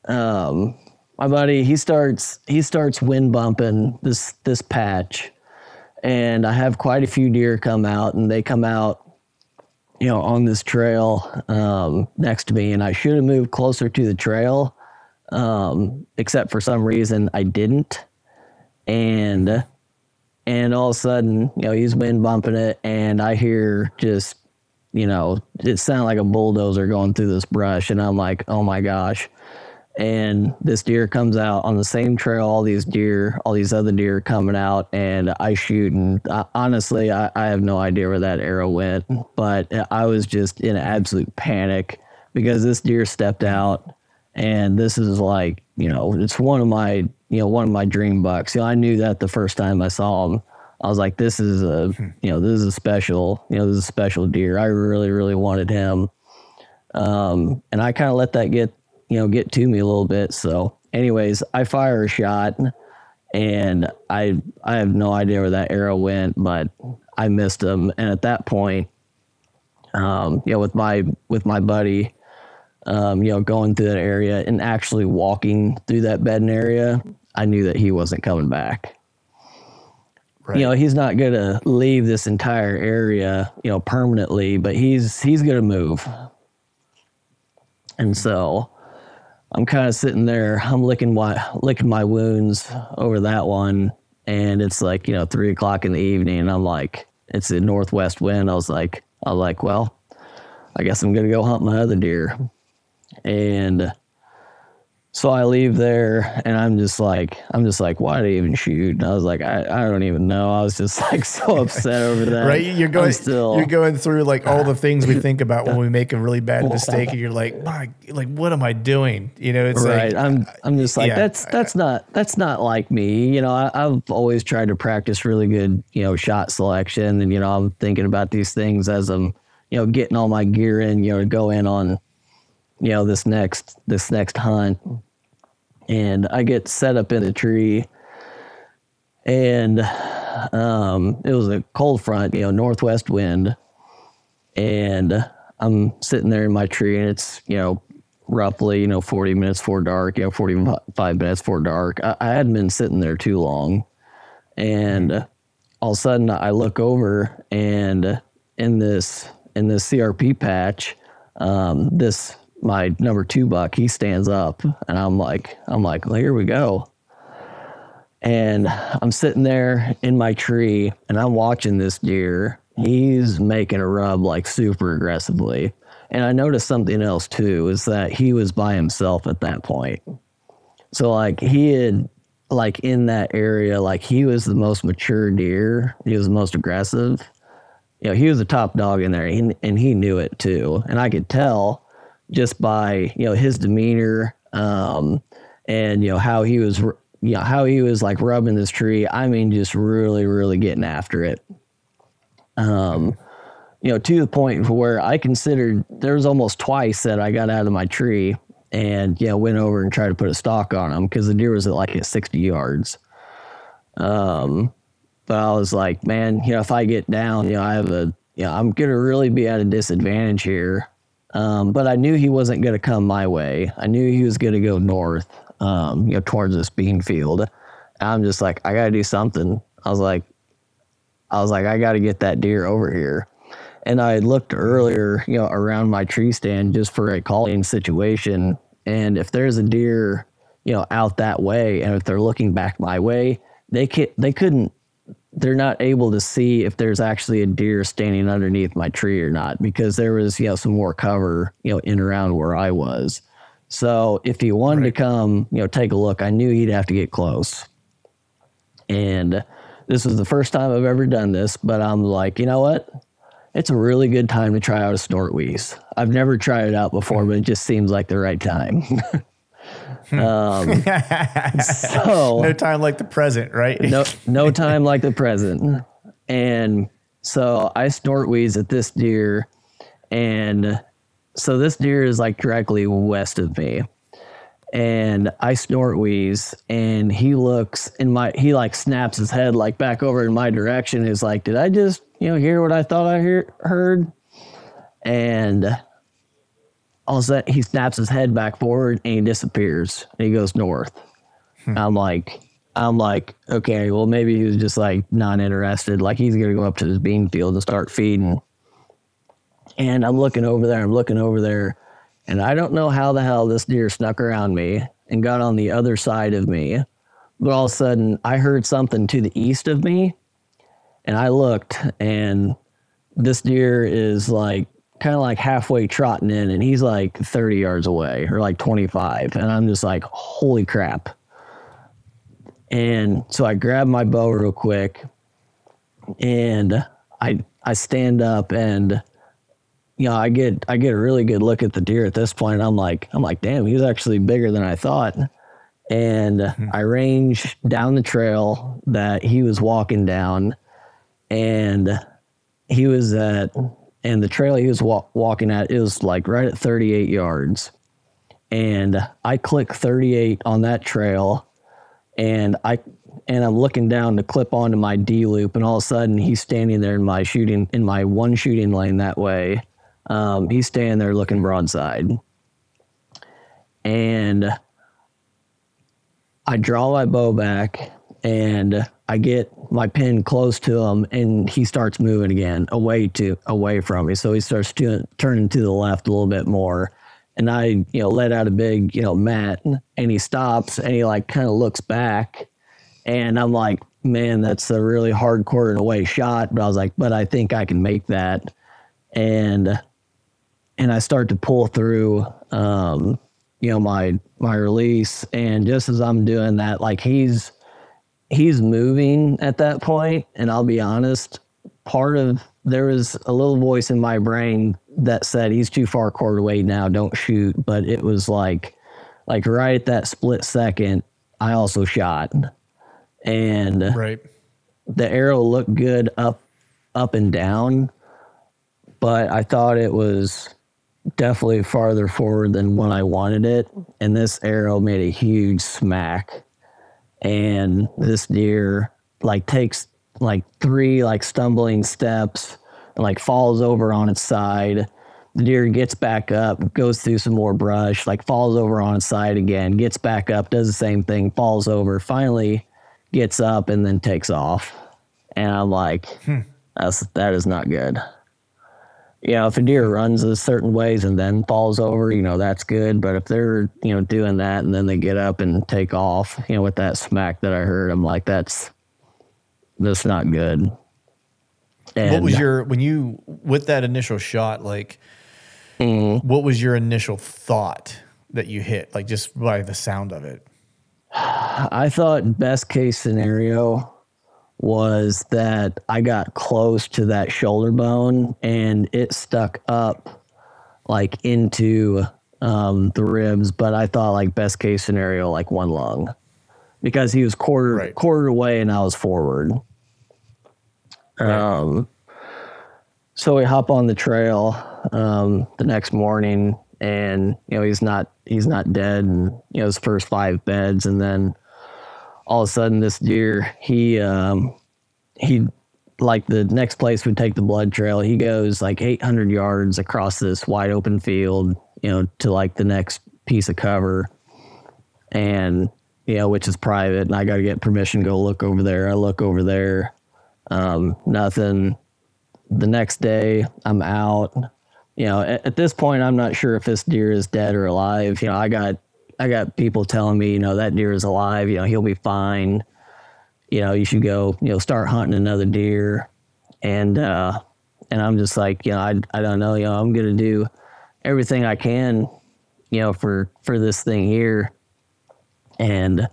um, my buddy, he starts he starts wind bumping this this patch, and I have quite a few deer come out, and they come out, you know, on this trail um, next to me, and I should have moved closer to the trail, um, except for some reason I didn't, and and all of a sudden, you know, he's been bumping it, and I hear just, you know, it sounded like a bulldozer going through this brush, and I'm like, oh my gosh. And this deer comes out on the same trail, all these deer, all these other deer coming out, and I shoot. And I, honestly, I, I have no idea where that arrow went, but I was just in absolute panic because this deer stepped out, and this is like, you know, it's one of my you know, one of my dream bucks. You know, I knew that the first time I saw him. I was like, this is a, hmm. you know, this is a special, you know, this is a special deer. I really, really wanted him. Um, and I kind of let that get, you know, get to me a little bit. So, anyways, I fire a shot and I, I have no idea where that arrow went, but I missed him. And at that point, um, you know, with my, with my buddy, um, you know, going through that area and actually walking through that bedding area, I knew that he wasn't coming back. Right. You know, he's not going to leave this entire area, you know, permanently, but he's he's going to move. And so I'm kind of sitting there, I'm licking my licking my wounds over that one, and it's like you know three o'clock in the evening, and I'm like, it's a northwest wind. I was like, I was like, well, I guess I'm gonna go hunt my other deer. And so I leave there and I'm just like, I'm just like, why did I even shoot? And I was like, I, I don't even know. I was just like so upset over that. right. You're going, still, you're going through like all the things we think about when we make a really bad mistake and you're like, my, like, what am I doing? You know, it's right. Like, I'm, I'm just like, yeah, that's, that's not, that's not like me. You know, I, I've always tried to practice really good, you know, shot selection. And, you know, I'm thinking about these things as I'm, you know, getting all my gear in, you know, to go in on, you know this next this next hunt. And i get set up in a tree. And um, it was a cold front you know northwest wind. And i'm sitting there in my tree and it's you know roughly you know 40 minutes before dark you know 45 minutes before dark. I, I hadn't been sitting there too long. And all of a sudden i look over and in this in this crp patch um, this my number two buck, he stands up and I'm like, I'm like, well, here we go. And I'm sitting there in my tree and I'm watching this deer. He's making a rub like super aggressively. And I noticed something else too is that he was by himself at that point. So like he had like in that area, like he was the most mature deer. He was the most aggressive. You know, he was the top dog in there, and, and he knew it too. And I could tell just by you know his demeanor, um, and you know how he was, you know how he was like rubbing this tree. I mean, just really, really getting after it. Um, you know, to the point where I considered there was almost twice that I got out of my tree and you know went over and tried to put a stalk on him because the deer was at like at 60 yards. Um, but I was like, man, you know, if I get down, you know, I have a, you know, I'm gonna really be at a disadvantage here. Um, but I knew he wasn't gonna come my way. I knew he was gonna go north, um, you know, towards this bean field. I'm just like, I gotta do something. I was like, I was like, I gotta get that deer over here. And I looked earlier, you know, around my tree stand just for a calling situation. And if there's a deer, you know, out that way, and if they're looking back my way, they can they couldn't they're not able to see if there's actually a deer standing underneath my tree or not because there was you know some more cover you know in around where I was. So if he wanted right. to come, you know, take a look, I knew he'd have to get close. And this was the first time I've ever done this, but I'm like, you know what? It's a really good time to try out a snort wheeze. I've never tried it out before, mm-hmm. but it just seems like the right time. um, so no time like the present, right? no, no time like the present. And so I snort wheeze at this deer, and so this deer is like directly west of me, and I snort wheeze, and he looks in my he like snaps his head like back over in my direction. Is like, did I just you know hear what I thought I hear, heard? And all of a sudden he snaps his head back forward and he disappears and he goes north. Hmm. I'm like, I'm like, okay, well maybe he was just like not interested. Like he's gonna go up to this bean field and start feeding. And I'm looking over there, I'm looking over there, and I don't know how the hell this deer snuck around me and got on the other side of me. But all of a sudden I heard something to the east of me. And I looked and this deer is like kind of like halfway trotting in and he's like 30 yards away or like 25 and i'm just like holy crap. And so i grab my bow real quick and i i stand up and you know i get i get a really good look at the deer at this point. I'm like i'm like damn he's actually bigger than i thought. And mm-hmm. i range down the trail that he was walking down and he was at and the trail he was wa- walking at is like right at 38 yards. And I click 38 on that trail, and I and I'm looking down to clip onto my D loop, and all of a sudden he's standing there in my shooting in my one shooting lane that way. Um, he's standing there looking broadside, and I draw my bow back, and I get my pin close to him, and he starts moving again away to away from me. So he starts to, turning to the left a little bit more, and I you know let out a big you know mat, and he stops and he like kind of looks back, and I'm like, man, that's a really hardcore and away shot. But I was like, but I think I can make that, and and I start to pull through. Um, you know my my release and just as i'm doing that like he's he's moving at that point, and I'll be honest, part of there was a little voice in my brain that said he's too far quarter away now, don't shoot. But it was like, like right at that split second, I also shot, and right, the arrow looked good up, up and down, but I thought it was definitely farther forward than when I wanted it, and this arrow made a huge smack and this deer like takes like three like stumbling steps and like falls over on its side. The deer gets back up goes through some more brush like falls over on its side again gets back up does the same thing falls over finally gets up and then takes off. And i'm like hmm. that's that is not good you know, if a deer runs a certain ways and then falls over, you know, that's good. But if they're, you know, doing that and then they get up and take off, you know, with that smack that I heard, I'm like, that's that's not good. And what was your when you with that initial shot, like mm-hmm. what was your initial thought that you hit? Like just by the sound of it? I thought best case scenario was that I got close to that shoulder bone and it stuck up like into um, the ribs, but I thought like best case scenario like one lung because he was quarter Right. quarter away and I was forward. Um, so we hop on the trail um, the next morning, and you know he's not he's not dead, and you know his first five beds, and then all of a sudden this deer he um, he like the next place we take the blood trail, he goes like 800 yards across this wide open field, you know, to like the next piece of cover, and you know which is private, and I got to get permission to go look over there. I look over there, um, nothing the next day I'm out. You know, at, at this point, I'm not sure if this deer is dead or alive. You know, I got I got people telling me, you know, that deer is alive. You know, he'll be fine. You know, you should go. You know, start hunting another deer. And uh, and I'm just like, you know, I I don't know. You know, I'm gonna do everything I can. You know, for for this thing here. And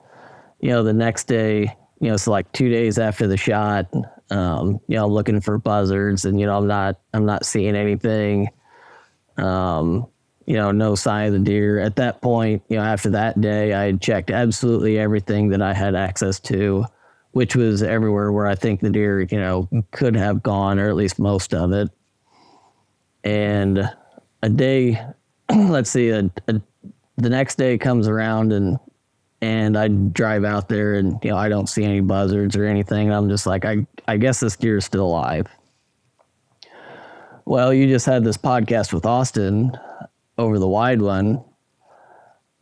you know, the next day, you know, it's like two days after the shot. Um, you know, I'm looking for buzzards, and you know, I'm not, I'm not seeing anything. Um, you know, no sign of the deer. At that point, you know, after that day, I checked absolutely everything that I had access to, which was everywhere where I think the deer, you know, could have gone, or at least most of it. And a day, let's see, a, a, the next day comes around, and and I drive out there and you know I don't see any buzzards or anything. I'm just like I I guess this deer is still alive. Well, you just had this podcast with Austin over the wide one,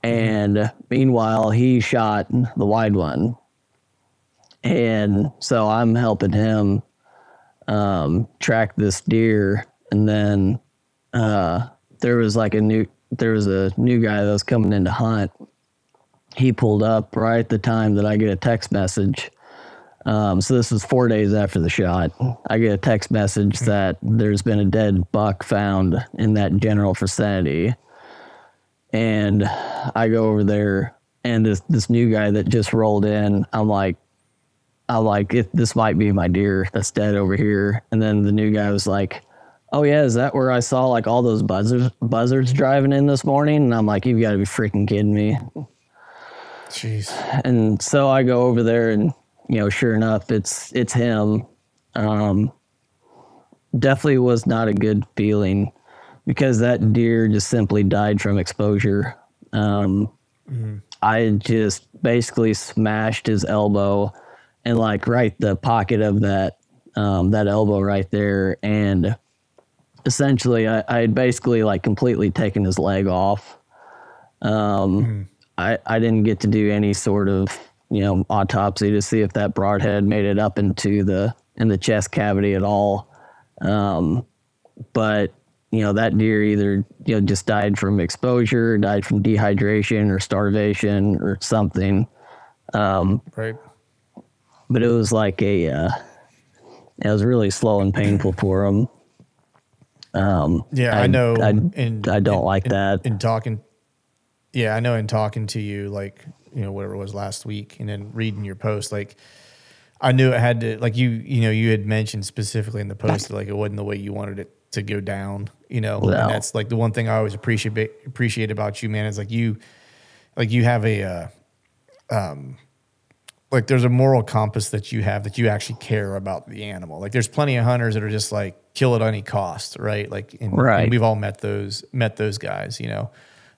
and meanwhile he shot the wide one, and so I'm helping him um, track this deer, and then uh, there was like a new there was a new guy that was coming in to hunt. He pulled up right at the time that I get a text message. Um, so this was four days after the shot. I get a text message that there's been a dead buck found in that general vicinity, and I go over there, and this this new guy that just rolled in, I'm like, I'm like, it, this might be my deer that's dead over here. And then the new guy was like, Oh yeah, is that where I saw like all those buzzards buzzards driving in this morning? And I'm like, you've got to be freaking kidding me. Jeez. and so I go over there, and you know, sure enough, it's it's him. Um, definitely was not a good feeling because that deer just simply died from exposure. Um, I just basically smashed his elbow, and like right the pocket of that um, that elbow right there, and essentially I, I had basically like completely taken his leg off. Um, I, I didn't get to do any sort of you know autopsy to see if that broadhead made it up into the in the chest cavity at all. Um, but you know that deer either you know just died from exposure, died from dehydration or starvation or something. Um, Right. but it was like a uh, it was really slow and painful for him. Um, Yeah, I, I- know. I- in, I don't in- like in- that. In talking, yeah, I know. In talking to you, like you know, whatever it was last week, and then reading your post, like I knew it had to, like you, you know, you had mentioned specifically in the post, that, like it wasn't the way you wanted it to go down. You know, No. and that's like the one thing I always appreciate appreciate about you, man. Is like you, like you have a. Uh, um like there's a moral compass that you have that you actually care about the animal. Like there's plenty of hunters that are just like kill at any cost, right? Like and, Right. and we've all met those met those guys, you know.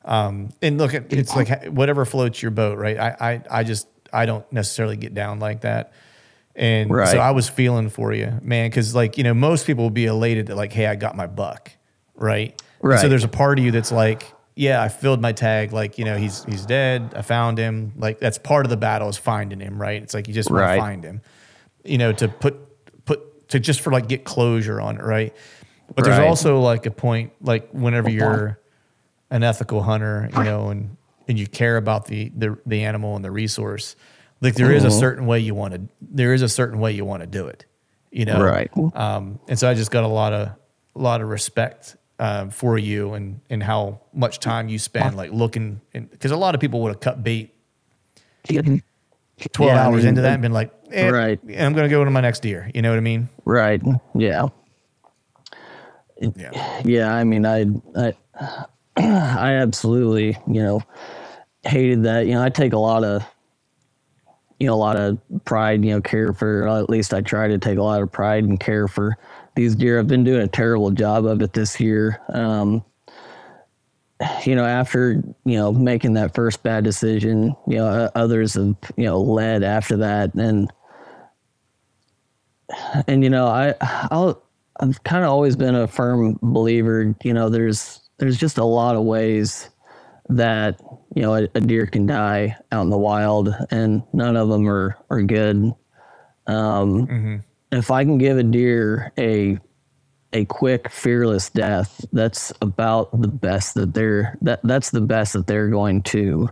Um, and look, it- it's like whatever floats your boat, right? I I I just I don't necessarily get down like that. And Right. so I was feeling for you, man, because like you know most people will be elated that like, hey, I got my buck, right? And so there's a part of you that's like, yeah, I filled my tag, like you know he's he's dead, I found him, like that's part of the battle is finding him, right? It's like you just want Right. to find him, you know, to put put to just for like get closure on it, right? But there's also like a point, like whenever you're an ethical hunter, you know, and and you care about the the the animal and the resource, like there is a certain way you want to there is a certain way you want to do it, you know, Right. Um, and so I just got a lot of a lot of respect um, for you and and how much time you spend like looking, because a lot of people would have cut bait 12 Yeah, I hours mean, into that and been like, eh, Right. I'm going to go to my next deer. You know what I mean? Right. Yeah. Yeah. Yeah. I mean, I, I, I absolutely, you know, hated that. You know, I take a lot of, you know, a lot of pride, you know, care for, or at least I try to take a lot of pride and care for these deer. I've been doing a terrible job of it this year. Um, you know, after, you know, making that first bad decision, you know, others have, you know, led after that. And, and, you know, I, I'll, I've kind of always been a firm believer, you know, there's, there's just a lot of ways that, you know, a, a deer can die out in the wild and none of them are, are good. Um, If I can give a deer a, a quick, fearless death, that's about the best that they're, that, that's the best that they're going to,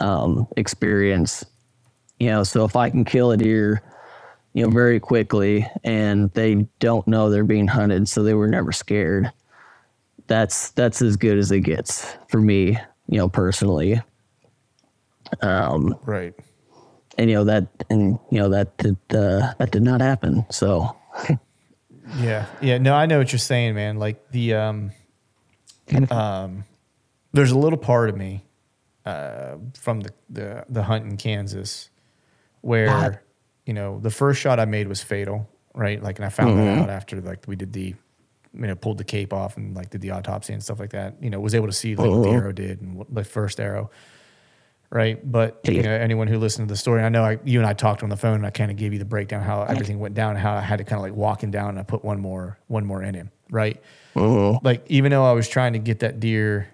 um, experience. You know, so if I can kill a deer, you know, very quickly and they don't know they're being hunted, so they were never scared. That's that's as good as it gets for me, you know, personally. Um, Right. and you know that, and you know that did uh, that did not happen. So Yeah. Yeah. No, I know what you're saying, man. Like the, um, um, there's a little part of me, uh, from the, the, the hunt in Kansas where, you know, the first shot I made was fatal, right? Like, and I found that out after like we did the, you know, pulled the cape off and like did the autopsy and stuff like that. You know, was able to see like what the uh-huh. arrow did and what the first arrow, right? But you know, anyone who listened to the story, I know I, you and I talked on the phone, and I kind of gave you the breakdown how everything went down, how I had to kind of like walk him down, and I put one more, one more in him, right? Uh-huh. Like even though I was trying to get that deer,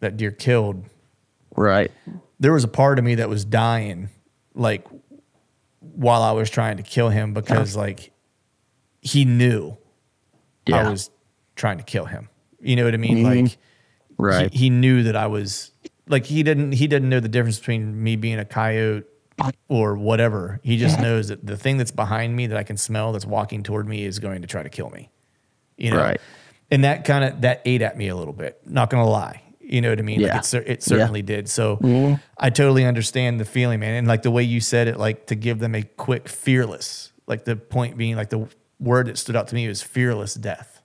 that deer killed, right, there was a part of me that was dying, like while I was trying to kill him because uh-huh. like he knew I was trying to kill him. You know what I mean? Mm-hmm. Like right, he, he knew that I was like he didn't he didn't know the difference between me being a coyote or whatever. He just knows that the thing that's behind me that I can smell that's walking toward me is going to try to kill me. You know, Right. and that kind of that ate at me a little bit. Not gonna lie. You know what I mean? Like Yeah. it, it certainly did. So mm-hmm. I totally understand the feeling, man. And like the way you said it, like to give them a quick, fearless, like the point being, like the word that stood out to me was fearless death,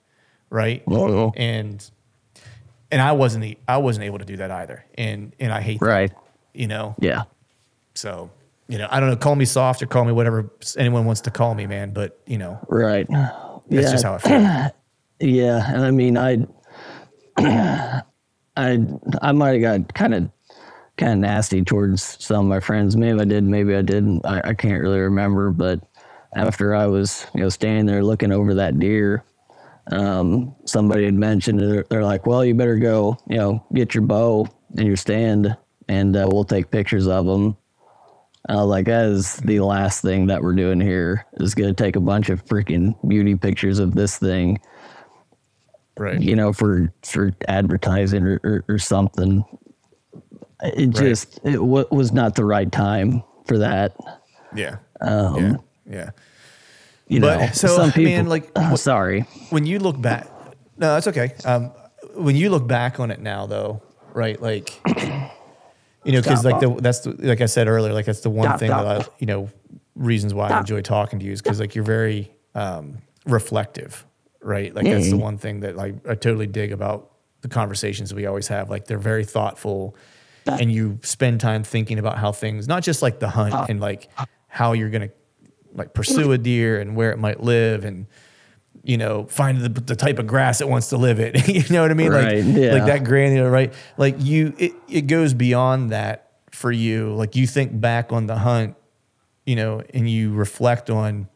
right? Oh, oh. And and I wasn't the I wasn't able to do that either. And and I hate that, you know. yeah, So you know, I don't know. Call me soft or call me whatever anyone wants to call me, man. But you know, right. that's yeah, just how I feel. Yeah, and I mean, I, I, I might have got kind of, kind of nasty towards some of my friends. Maybe I did, maybe I didn't. I, I can't really remember. But after I was, you know, standing there looking over that deer, um, somebody had mentioned it. They're like, "Well, you better go, you know, get your bow and your stand, and uh, we'll take pictures of them." I was like, that is the last thing that we're doing here. Is going to take a bunch of freaking beauty pictures of this thing Right. you know, for for advertising or, or, or something. It just it w- was not the right time for that. Yeah. Um, yeah. Yeah. You But, know, so, some people. man, like, uh, sorry, when you look back, no, that's okay. Um, when you look back on it now, though, right? Like, you know, because like the that's the, like I said earlier, like that's the one thing that I, you know, reasons why I enjoy talking to you is because like you're very um, reflective, right? Like that's the one thing that like I totally dig about the conversations we always have. Like they're very thoughtful, and you spend time thinking about how things, not just like the hunt and like how you're gonna like pursue a deer and where it might live and you know find the, the type of grass it wants to live in. You know what i mean? Right, like yeah. like that granular right? Like you it, it goes beyond that for you. Like you think back on the hunt you know and you reflect on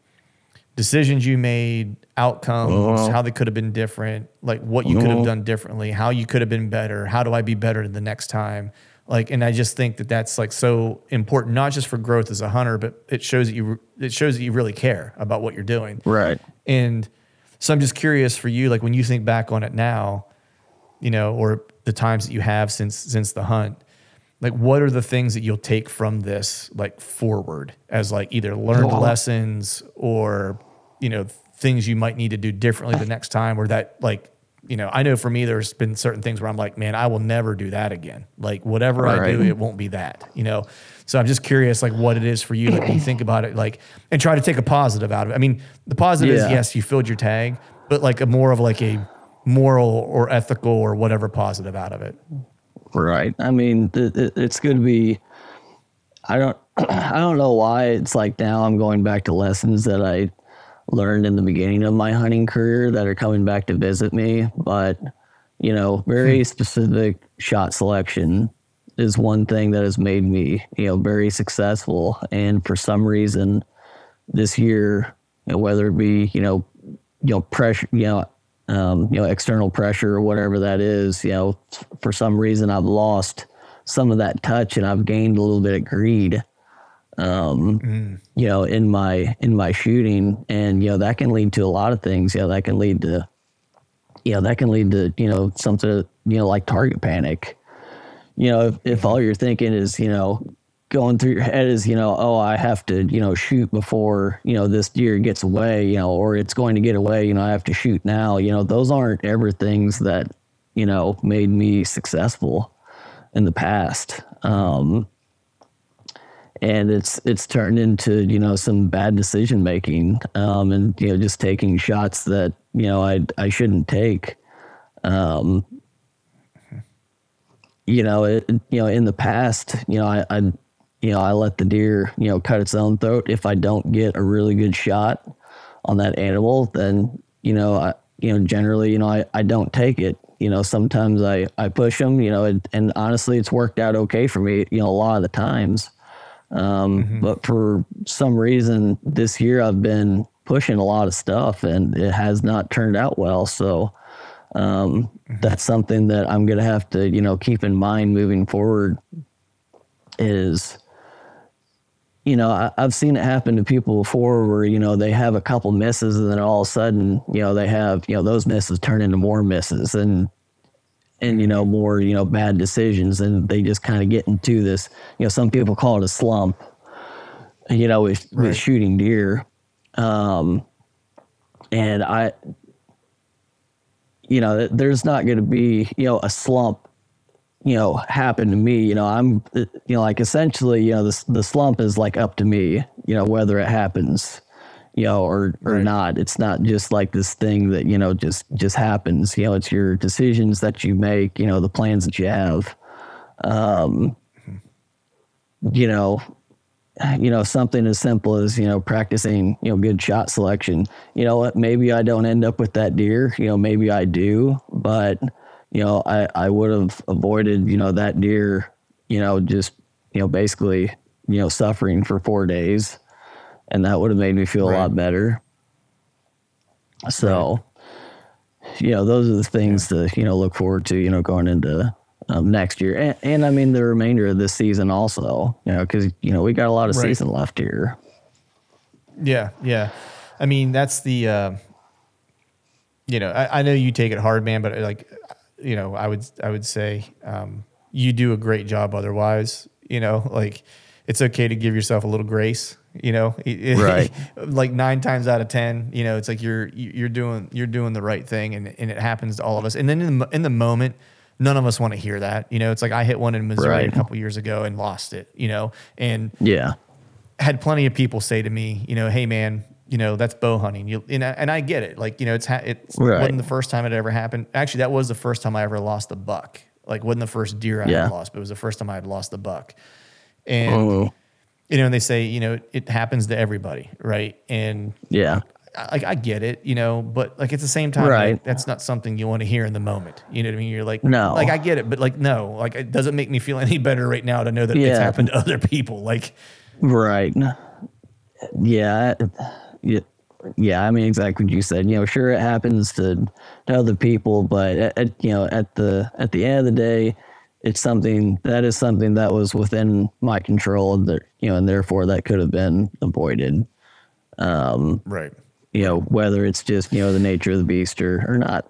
decisions you made outcomes Uh-huh. how they could have been different like what you could have done differently how you could have been better how do i be better the next time like and i just think that that's like so important not just for growth as a hunter but it shows that you it shows that you really care about what you're doing right? and so I'm just curious for you, like when you think back on it now, you know, or the times that you have since since the hunt, like what are the things that you'll take from this like forward as like either learned lessons or you know things you might need to do differently the next time, or that like you know, I know for me, there's been certain things where I'm like, man, I will never do that again. Like whatever I do, it won't be that, you know? So I'm just curious, like what it is for you. Like when you think about it, like, and try to take a positive out of it. I mean, the positive is yes, you filled your tag, but like a more of like a moral or ethical or whatever positive out of it. Right. I mean, th- th- it's going to be. I don't. I don't know why it's like now. I'm going back to lessons that I learned in the beginning of my hunting career that are coming back to visit me. But you know, very specific shot selection is one thing that has made me, you know, very successful. And for some reason, this year, you know, whether it be, you know, you know, pressure, you know, um, you know, external pressure or whatever that is, you know, for some reason I've lost some of that touch and I've gained a little bit of greed, um, you know, in my in my shooting, and you know that can lead to a lot of things. You know, that can lead to, you know, that can lead to you know something you know like target panic. You know, if, if all you're thinking is you know going through your head is you know oh I have to you know shoot before you know this deer gets away you know or it's going to get away you know I have to shoot now you know those aren't ever things that you know made me successful in the past um and it's it's turned into you know some bad decision making um and you know just taking shots that you know I I shouldn't take um you know it you know in the past you know I, I you know I let the deer you know cut its own throat if I don't get a really good shot on that animal then you know I you know generally you know I, I don't take it you know sometimes I I push them you know and, and honestly it's worked out okay for me you know a lot of the times um but for some reason this year I've been pushing a lot of stuff and it has not turned out well. So um, that's something that I'm going to have to, you know, keep in mind moving forward is, you know, I, I've seen it happen to people before where, you know, they have a couple misses and then all of a sudden, you know, they have, you know, those misses turn into more misses. And, and, you know, more, you know, bad decisions. And they just kind of get into this, you know, some people call it a slump, you know, with, with shooting deer. Um, and I, you know, there's not going to be, you know, a slump, you know, happen to me. You know, I'm, you know, like essentially, you know, the, the slump is like up to me, you know, whether it happens, you know, or, or not. It's not just like this thing that, you know, just, just happens, you know, it's your decisions that you make, you know, the plans that you have. Um, you know, you know something as simple as you know practicing you know good shot selection you know what maybe i don't end up with that deer you know maybe i do but you know i i would have avoided you know that deer you know just you know basically you know suffering for four days and that would have made me feel a lot better. So you know those are the things to you know look forward to you know going into um, next year. And, and i mean the remainder of this season also you know because you know we got a lot of Right. season left here. Yeah, yeah. I mean, that's the, uh, you know, I, I know you take it hard, man, but like, you know, I would, I would say, um, you do a great job otherwise, you know, like it's okay to give yourself a little grace, you know, Right. like nine times out of 10, you know, it's like you're, you're doing, you're doing the right thing and, and it happens to all of us. And then in the, in the moment, none of us want to hear that, you know, it's like I hit one in Missouri Right. a couple years ago and lost it, you know, and yeah had plenty of people say to me, you know, hey man, you know that's bow hunting. You and I, and I get it. Like you know, it's ha- it Right. wasn't the first time it ever happened. Actually, that was the first time I ever lost a buck. Like wasn't the first deer I Yeah. had lost, but it was the first time I had lost a buck. And oh you know, and they say you know it happens to everybody, right? And yeah like I get it, you know, but like at the same time, Right. like, that's not something you want to hear in the moment. You know what I mean? You're like, No. like I get it, but like no, like it doesn't make me feel any better right now to know that it's happened to other people. Like, Right. Yeah. Yeah. Yeah. I mean, exactly what you said. You know, sure, it happens to, to other people, but at, at, you know, at the at the end of the day, it's something that is something that was within my control. That you know, and therefore that could have been avoided. Um, right. You know, whether it's just you know the nature of the beast or or not.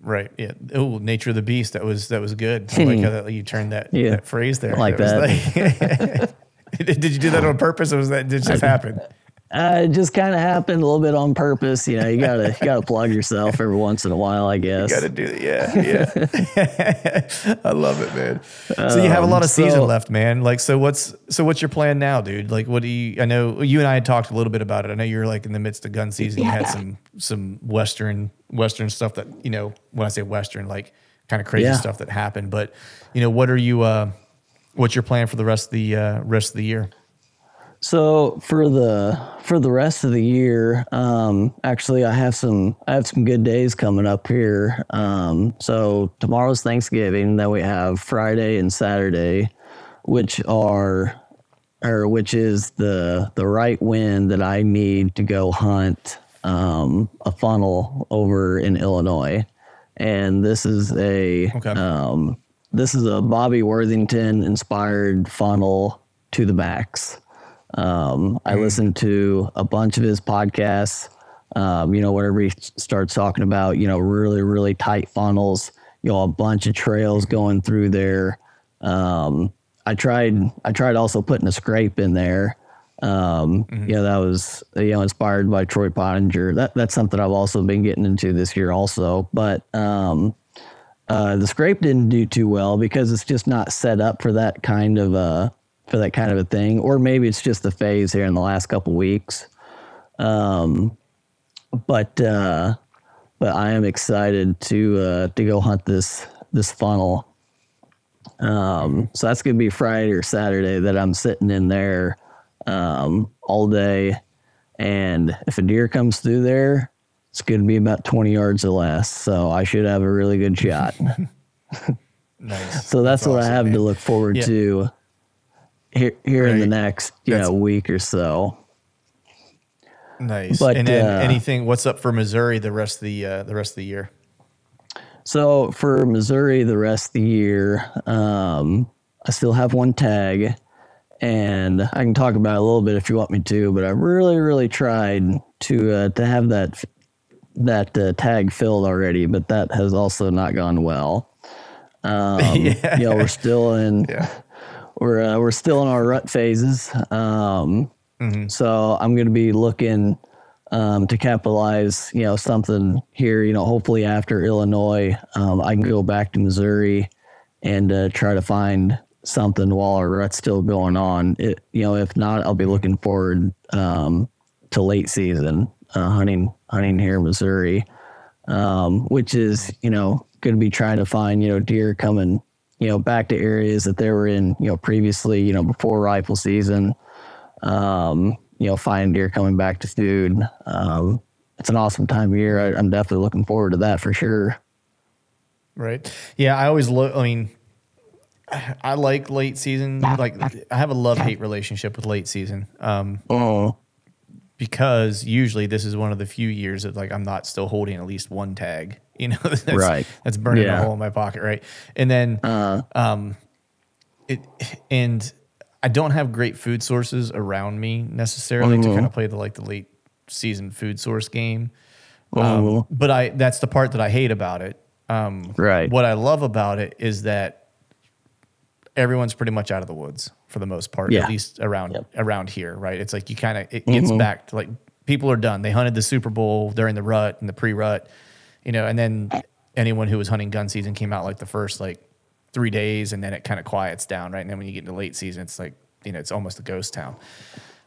Right. Yeah. Oh, nature of the beast. That was that was good. I like how that, you turned that, Yeah. that phrase there. I like was like- did, did you do that on purpose, or was that did it just happen? Uh, it just kind of happened a little bit on purpose. You know, you gotta you gotta plug yourself every once in a while, I guess. You Got to do it. Yeah, yeah. I love it, man. So you have a lot of season so- left, man. Like, so what's so what's your plan now, dude? Like, what do you? I know you and I had talked a little bit about it. I know you're like in the midst of gun season. You had some some western western stuff that you know. When I say western, like kind of crazy Yeah. stuff that happened. But you know, what are you? uh What's your plan for the rest of the uh, rest of the year? So for the for the rest of the year, um, actually, I have some I have some good days coming up here. Um, so tomorrow's Thanksgiving. Then we have Friday and Saturday, which are or which is the the right wind that I need to go hunt um, a funnel over in Illinois, and this is a Okay. um, this is a Bobby Worthington inspired funnel to the max. Um, I listened to a bunch of his podcasts. Um, you know, whenever he starts talking about, you know, really, really tight funnels, you know, a bunch of trails going through there. Um, I tried, I tried also putting a scrape in there. Um, you know, that was, you know, inspired by Troy Pottinger. That, that's something I've also been getting into this year also. But, um, uh, the scrape didn't do too well because it's just not set up for that kind of uh for that kind of a thing, or maybe it's just the phase here in the last couple weeks. Um, but uh, but I am excited to uh, to go hunt this this funnel. Um, so that's gonna be Friday or Saturday that I'm sitting in there um, all day, and if a deer comes through there, it's gonna be about 20 yards or less. So I should have a really good shot. Nice. So that's, what I have man. to look forward Yeah. to here here in the next you That's- know week or so. Nice. But, and then uh, anything? What's up for Missouri the rest of the uh, the rest of the year? So for Missouri, the rest of the year, um, I still have one tag, and I can talk about it a little bit if you want me to. But I really, really tried to uh, to have that that uh, tag filled already, but that has also not gone well. Um, Yeah. You know, we're still in Yeah. We're uh, we're still in our rut phases. Um, So I'm going to be looking um, to capitalize, you know, something here. You know, hopefully after Illinois, um, I can go back to Missouri and uh, try to find something while our rut's still going on. It, you know, if not, I'll be looking forward um, to late season uh, hunting hunting here in Missouri, um, which is you know going to be trying to find you know deer coming you know back to areas that they were in you know previously you know before rifle season. Um, you know, find deer coming back to food. Um, it's an awesome time of year. I, I'm definitely looking forward to that for sure. Right. Yeah, I always look. I mean, I like late season. Like, I have a love hate relationship with late season. Um, Oh, because usually this is one of the few years that like I'm not still holding at least one tag. You know, that's, Right. That's burning Yeah. a hole in my pocket, right? And then, Uh. um, it and I don't have great food sources around me necessarily Mm-hmm. to kind of play the like the late season food source game. Oh. Um, but I that's the part that I hate about it. Um, Right. What I love about it is that everyone's pretty much out of the woods for the most part, Yeah. at least around Yep. around here, right? It's like you kind of it gets back to like people are done. They hunted the Super Bowl during the rut and the pre-rut, you know, and then anyone who was hunting gun season came out like the first like three days, and then it kind of quiets down, right? And then when you get into late season, it's like you know it's almost a ghost town.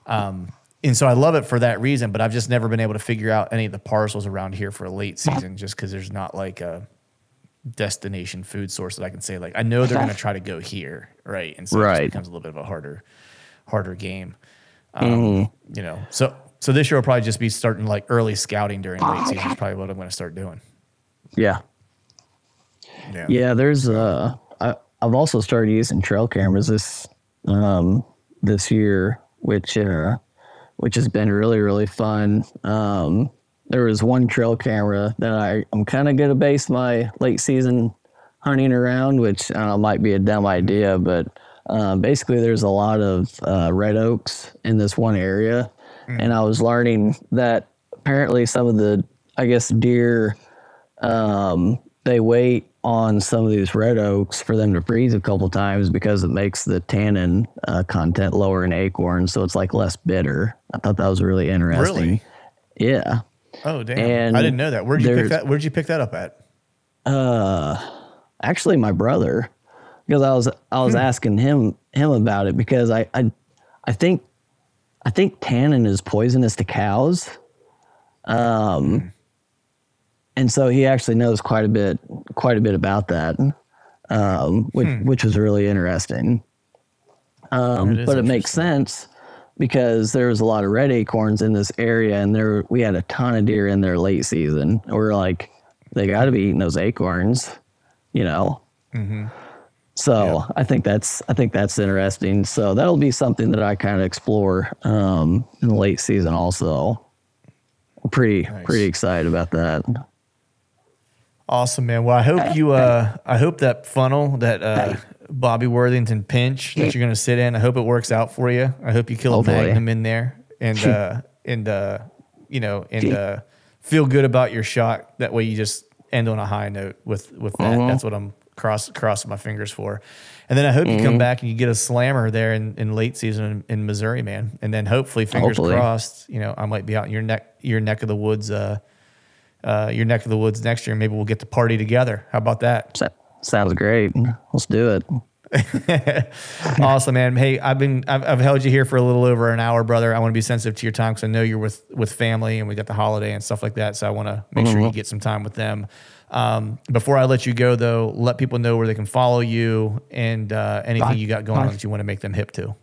Um, and so I love it for that reason, but I've just never been able to figure out any of the parcels around here for a late season, just because there's not like a destination food source that I can say like I know they're going to try to go here, right? And so it just becomes a little bit of a harder, harder game. Um, You know, so so this year will probably just be starting like early scouting during late season is probably what I'm going to start doing. Yeah. Yeah. Yeah, there's uh I, I've also started using trail cameras this um this year, which uh which has been really, really fun. Um there was one trail camera that I, I'm kinda gonna base my late season hunting around, which uh, might be a dumb idea, but um, basically there's a lot of uh, red oaks in this one area. And I was learning that apparently some of the I guess deer um, they wait on some of these red oaks for them to freeze a couple times because it makes the tannin uh, content lower in acorns, so it's like less bitter. I thought that was really interesting. Really? Yeah. Oh damn! And I didn't know that. Where'd you pick that? Where'd you pick that up at? Uh, actually my brother because I was I was asking him him about it because I I I think I think tannin is poisonous to cows. Um and so he actually knows quite a bit quite a bit about that. Um which which was really interesting. Um but it makes sense because there was a lot of red acorns in this area and there we had a ton of deer in there late season. We're like they got to be eating those acorns you know. So I think that's I think that's interesting. So that'll be something that I kind of explore um, in the late season. Also, I'm pretty pretty excited about that. Awesome, man. Well, I hope you. Uh, I hope that funnel, that uh, Bobby Worthington pinch that you're going to sit in. I hope it works out for you. I hope you kill a magnum in there, and uh, and uh, you know, and uh, feel good about your shot. That way, you just end on a high note with with that. Uh-huh. That's what I'm cross crossing my fingers for. And then I hope you Mm-hmm. come back and you get a slammer there in, in late season in, in Missouri, man. And then hopefully, fingers Hopefully. crossed, you know, I might be out in your neck your neck of the woods. Uh, uh, your neck of the woods next year. Maybe we'll get to party together. How about that? Sa- sounds great. Let's do it. awesome, man. Hey, I've been I've, I've held you here for a little over an hour, brother. I want to be sensitive to your time because I know you're with with family and we got the holiday and stuff like that. So I want to make sure you get some time with them. Um, before I let you go, though, let people know where they can follow you and uh, anything you got going on that you want to make them hip to.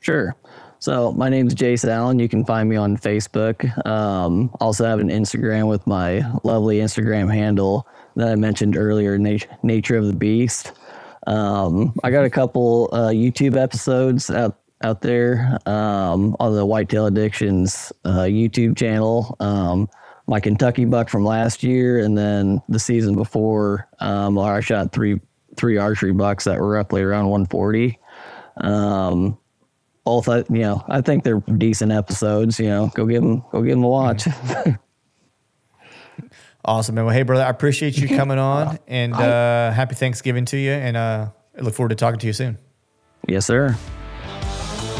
Sure. So my name's Jace Allen. You can find me on Facebook. Um, also have an Instagram with my lovely Instagram handle that I mentioned earlier, Nat- Nature of the Beast. Um, I got a couple uh, YouTube episodes out out there um, on the Whitetail Addictions uh, YouTube channel. Um, my Kentucky buck from last year, and then the season before, um, I shot three three archery bucks that were roughly around 140 both I, you know i think they're decent episodes you know go give them go give them a watch Awesome, man. Well, hey, brother, I appreciate you coming on and uh, happy Thanksgiving to you. And uh, I look forward to talking to you soon. yes sir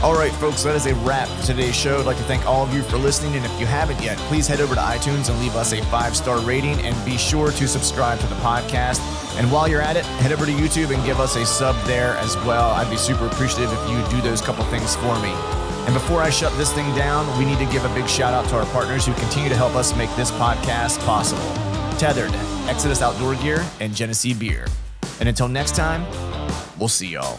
All right, folks, that is a wrap for today's show. I'd like to thank all of you for listening. And if you haven't yet, please head over to iTunes and leave us a five star rating and be sure to subscribe to the podcast. And while you're at it, head over to YouTube and give us a sub there as well. I'd be super appreciative if you do those couple things for me. And before I shut this thing down, we need to give a big shout out to our partners who continue to help us make this podcast possible Tethered, Exodus Outdoor Gear, and Genesee Beer. And until next time, we'll see y'all.